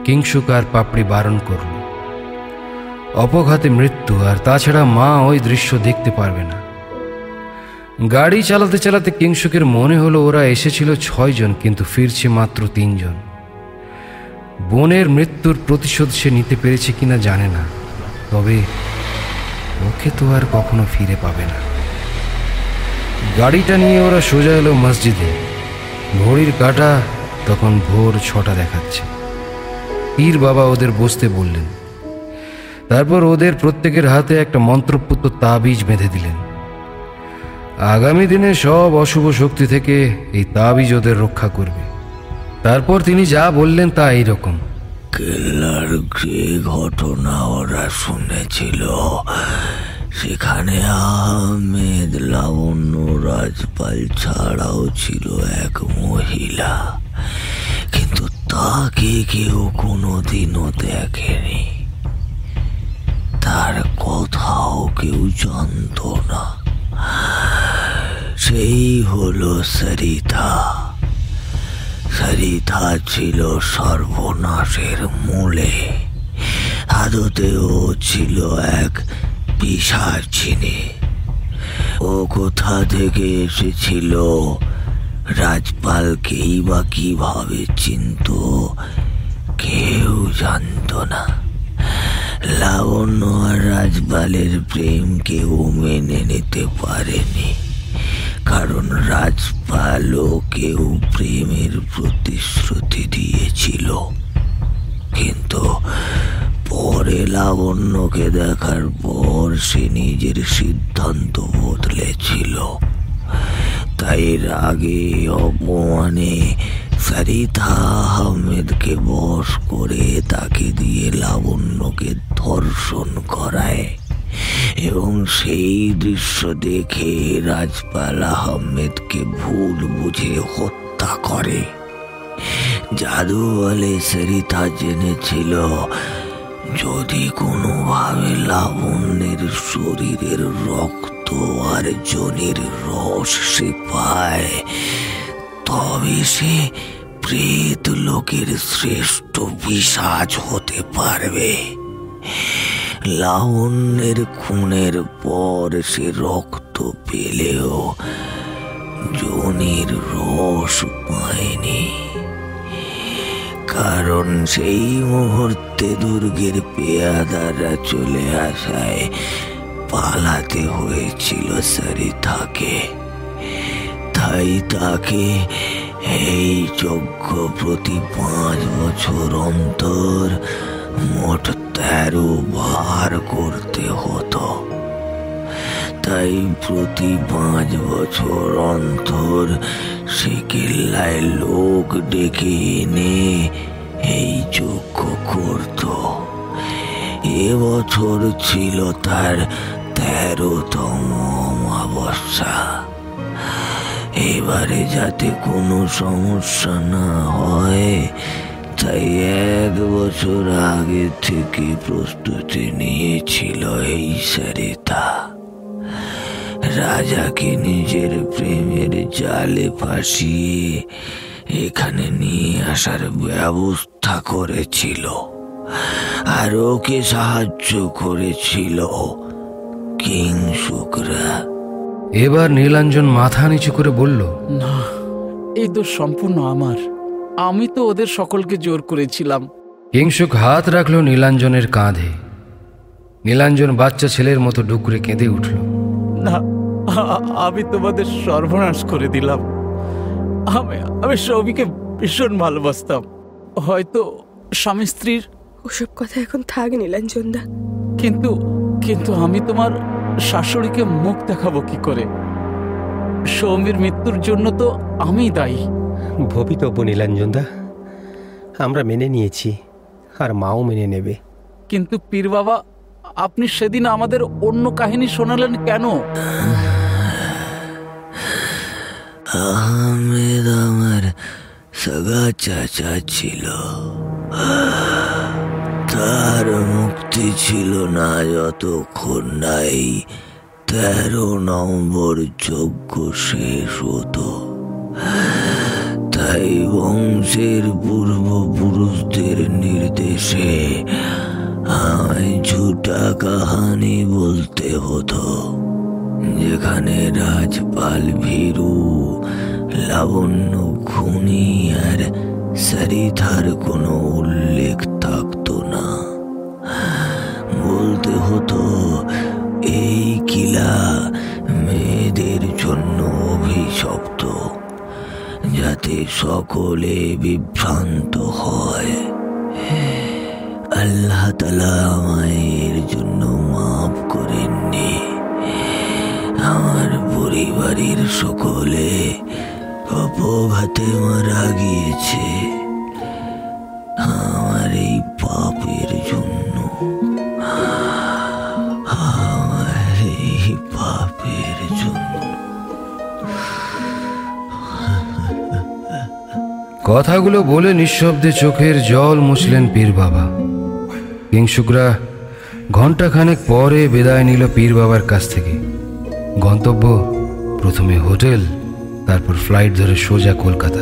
কিংসুক আর পাপড়ি বারণ করল। অপঘাতে মৃত্যু, আর তাছাড়া মা ওই দৃশ্য দেখতে পারবে না। গাড়ি চালাতে চালাতে কিংসুকের মনে হলো ওরা এসেছিল ছয়জন, কিন্তু ফিরছে মাত্র তিনজন। বোনের মৃত্যুর প্রতিশোধ সে নিতে পেরেছে কিনা জানে না। তবে ওকে তো আর কখনো ফিরে পাবে না। গাড়িটা নিয়ে ওরা সোজা এলো মসজিদে। ঘড়ির কাটা তখন ভোর ছটা দেখাচ্ছে। পীর বাবা ওদের বসতে বললেন। তারপর ওদের প্রত্যেকের হাতে একটা মন্ত্রপুত্র তাবিজ বেঁধে দিলেন। আগামী দিনে সব অশুভ শক্তি থেকে এই তাবিজ ওদের রক্ষা করবে। তারপর তিনি যা বললেন তা এইরকম। কেল্লার যে ঘটনা ওরা শুনেছিল, সেখানে আহমেদ লাবণ্য রাজপাল ছাড়াও ছিল এক মহিলা। কিন্তু তাকে কেউ কোনোদিনও দেখেনি। তার কথাও কেউ জানতো না। সেই হলো সরিতা। সরিতা ছিল সর্বনাশের মূলে। আদতেও ছিল এক পিসাচিনী ও কোথা থেকে এসেছিল? রাজপালকেই বা কীভাবে চিনত? কেউ জানত না। লাবণ্য আর রাজপালের প্রেম কেউ মেনে নিতে পারেনি। কারণ রাজপালও কেউ প্রেমের প্রতিশ্রুতি দিয়েছিল। কিন্তু পরে লাবণ্যকে দেখার পর সে নিজের সিদ্ধান্ত বদলেছিল। তাই রাগে অপমানে সারিতা আহমেদকে বশ করে তাকে দিয়ে লাবণ্যকে ধর্ষণ করায়। এবং সেই দৃশ্য দেখে রাজপাল আহমেদকে ভুল বুঝে হত্যা করে। জাদু বলে সরিতা জেনেছিল, যদি কোনোভাবে লাবণ্যের শরীরের রক্ত আর জনের রস সে পায়, তবে সে প্রেত লোকের শ্রেষ্ঠ পিসাজ হতে পারবে। লাবণ্যের খুনের পর সে রক্ত পেলেও জনির রস পায়নি। কারণ সেই মুহূর্তে দুর্গের পেয়াদারা চলে আসায় পালাতে হয়েছিল সরিতাকে। তাই তাকে এই যজ্ঞ প্রতি পাঁচ বছর অন্তর মোট তেরো বার করতে হতো। তাই প্রতি পাঁচ বছর অন্তর সে কেল্লায় লোক ডেকে এনে এই যজ্ঞ করত। এবছর ছিল তার তেরোতম অমাবস্যা। এবারে যাতে কোনো সমস্যা না হয় তাই এক বছর আগে থেকে প্রস্তুতি নিয়েছিল এই সারিতা? রাজাকে নিজের প্রেমের জালে ফাঁসিয়ে এখানে নিয়ে আসার ব্যবস্থা করেছিল। আর ওকে সাহায্য করেছিল কিংসুকরা এবার নীলাঞ্জন মাথা নিচু করে বলল না এই দোষ সম্পূর্ণ আমার। আমি তো ওদের সকলকে জোর করেছিলাম। কিংসুক হাত রাখল নীলাঞ্জনের কাঁধে। নীলাঞ্জন বাচ্চা ছেলের মতো ডুকরে কেঁদে উঠল। না আমি তোমাদের সর্বনাশ করে দিলাম। আমি আমি সৌমিকে ভীষণ ভালোবাসতাম। হয়তো স্বামী স্ত্রীর ওসব কথা এখন থাক নীলাঞ্জনদা। কিন্তু কিন্তু আমি তোমার শাশুড়িকে মুখ দেখাবো কি করে? সৌমির মৃত্যুর জন্য তো আমি দায়ী। ভবিতব্য নীলাঞ্জনদা আমরা মেনে নিয়েছি আর মাও মেনে নেবে। কিন্তু পীর বাবা আপনি সেদিন আমাদের অন্য কাহিনী শোনালেন কেন? আহমেদ আমার সগা চাচা ছিল। তার মুক্তি ছিল না যতক্ষণ নাই তেরো নম্বর যজ্ঞ শেষ হতো। তাই বংশের পূর্বপুরুষদের নির্দেশে আমায় ঝুটা কাহানি বলতে হতো, যেখানে রাজপাল, ভীরু, লাবণ্য, খুনি আর সরিথার কোনো উল্লেখ থাকতো না। বলতে হতো, এই কিলা মেয়েদের জন্য অভিশপ্ত। যাতে সকলে বিভ্রান্ত হয়। আল্লাহ তালা জন্য মাফ করেননি। আমার পরিবারের সকলে অপঘাতে মারা গিয়েছে। আমার এই পাপের কথাগুলো বলে নিঃশব্দে চোখের জল মুছলেন পীর বাবা। কিংশুকরা ঘন্টাখানেক পরে বিদায় নিল পীর বাবার কাছ থেকে। গন্তব্য প্রথমে হোটেল, তারপর ফ্লাইট ধরে সোজা কলকাতা।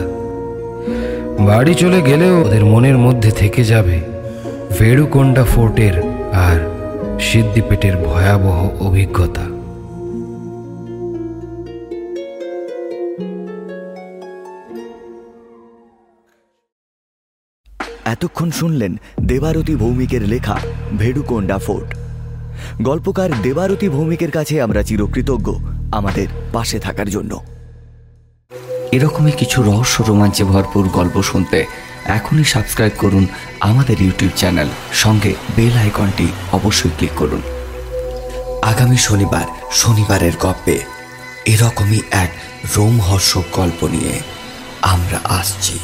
বাড়ি চলে গেলেও ওদের মনের মধ্যে থেকে যাবে ভেড়ুকোন্ডা ফোর্টের আর সিদ্দিপেটের ভয়াবহ অভিজ্ঞতা। এতক্ষণ শুনলেন দেবারতী ভৌমিকের লেখা ভেডুকোন্ডা ফোর্ট। গল্পকার দেবারতী ভৌমিকের কাছে আমরা চিরকৃতজ্ঞ আমাদের পাশে থাকার জন্য। এরকমই কিছু রহস্য রোমাঞ্চে ভরপুর গল্প শুনতে এখনই সাবস্ক্রাইব করুন আমাদের ইউটিউব চ্যানেল। সঙ্গে বেল আইকনটি অবশ্যই ক্লিক করুন। আগামী শনিবার, শনিবারের গপ্পে এরকমই এক রোমহর্ষক গল্প নিয়ে আমরা আসছি।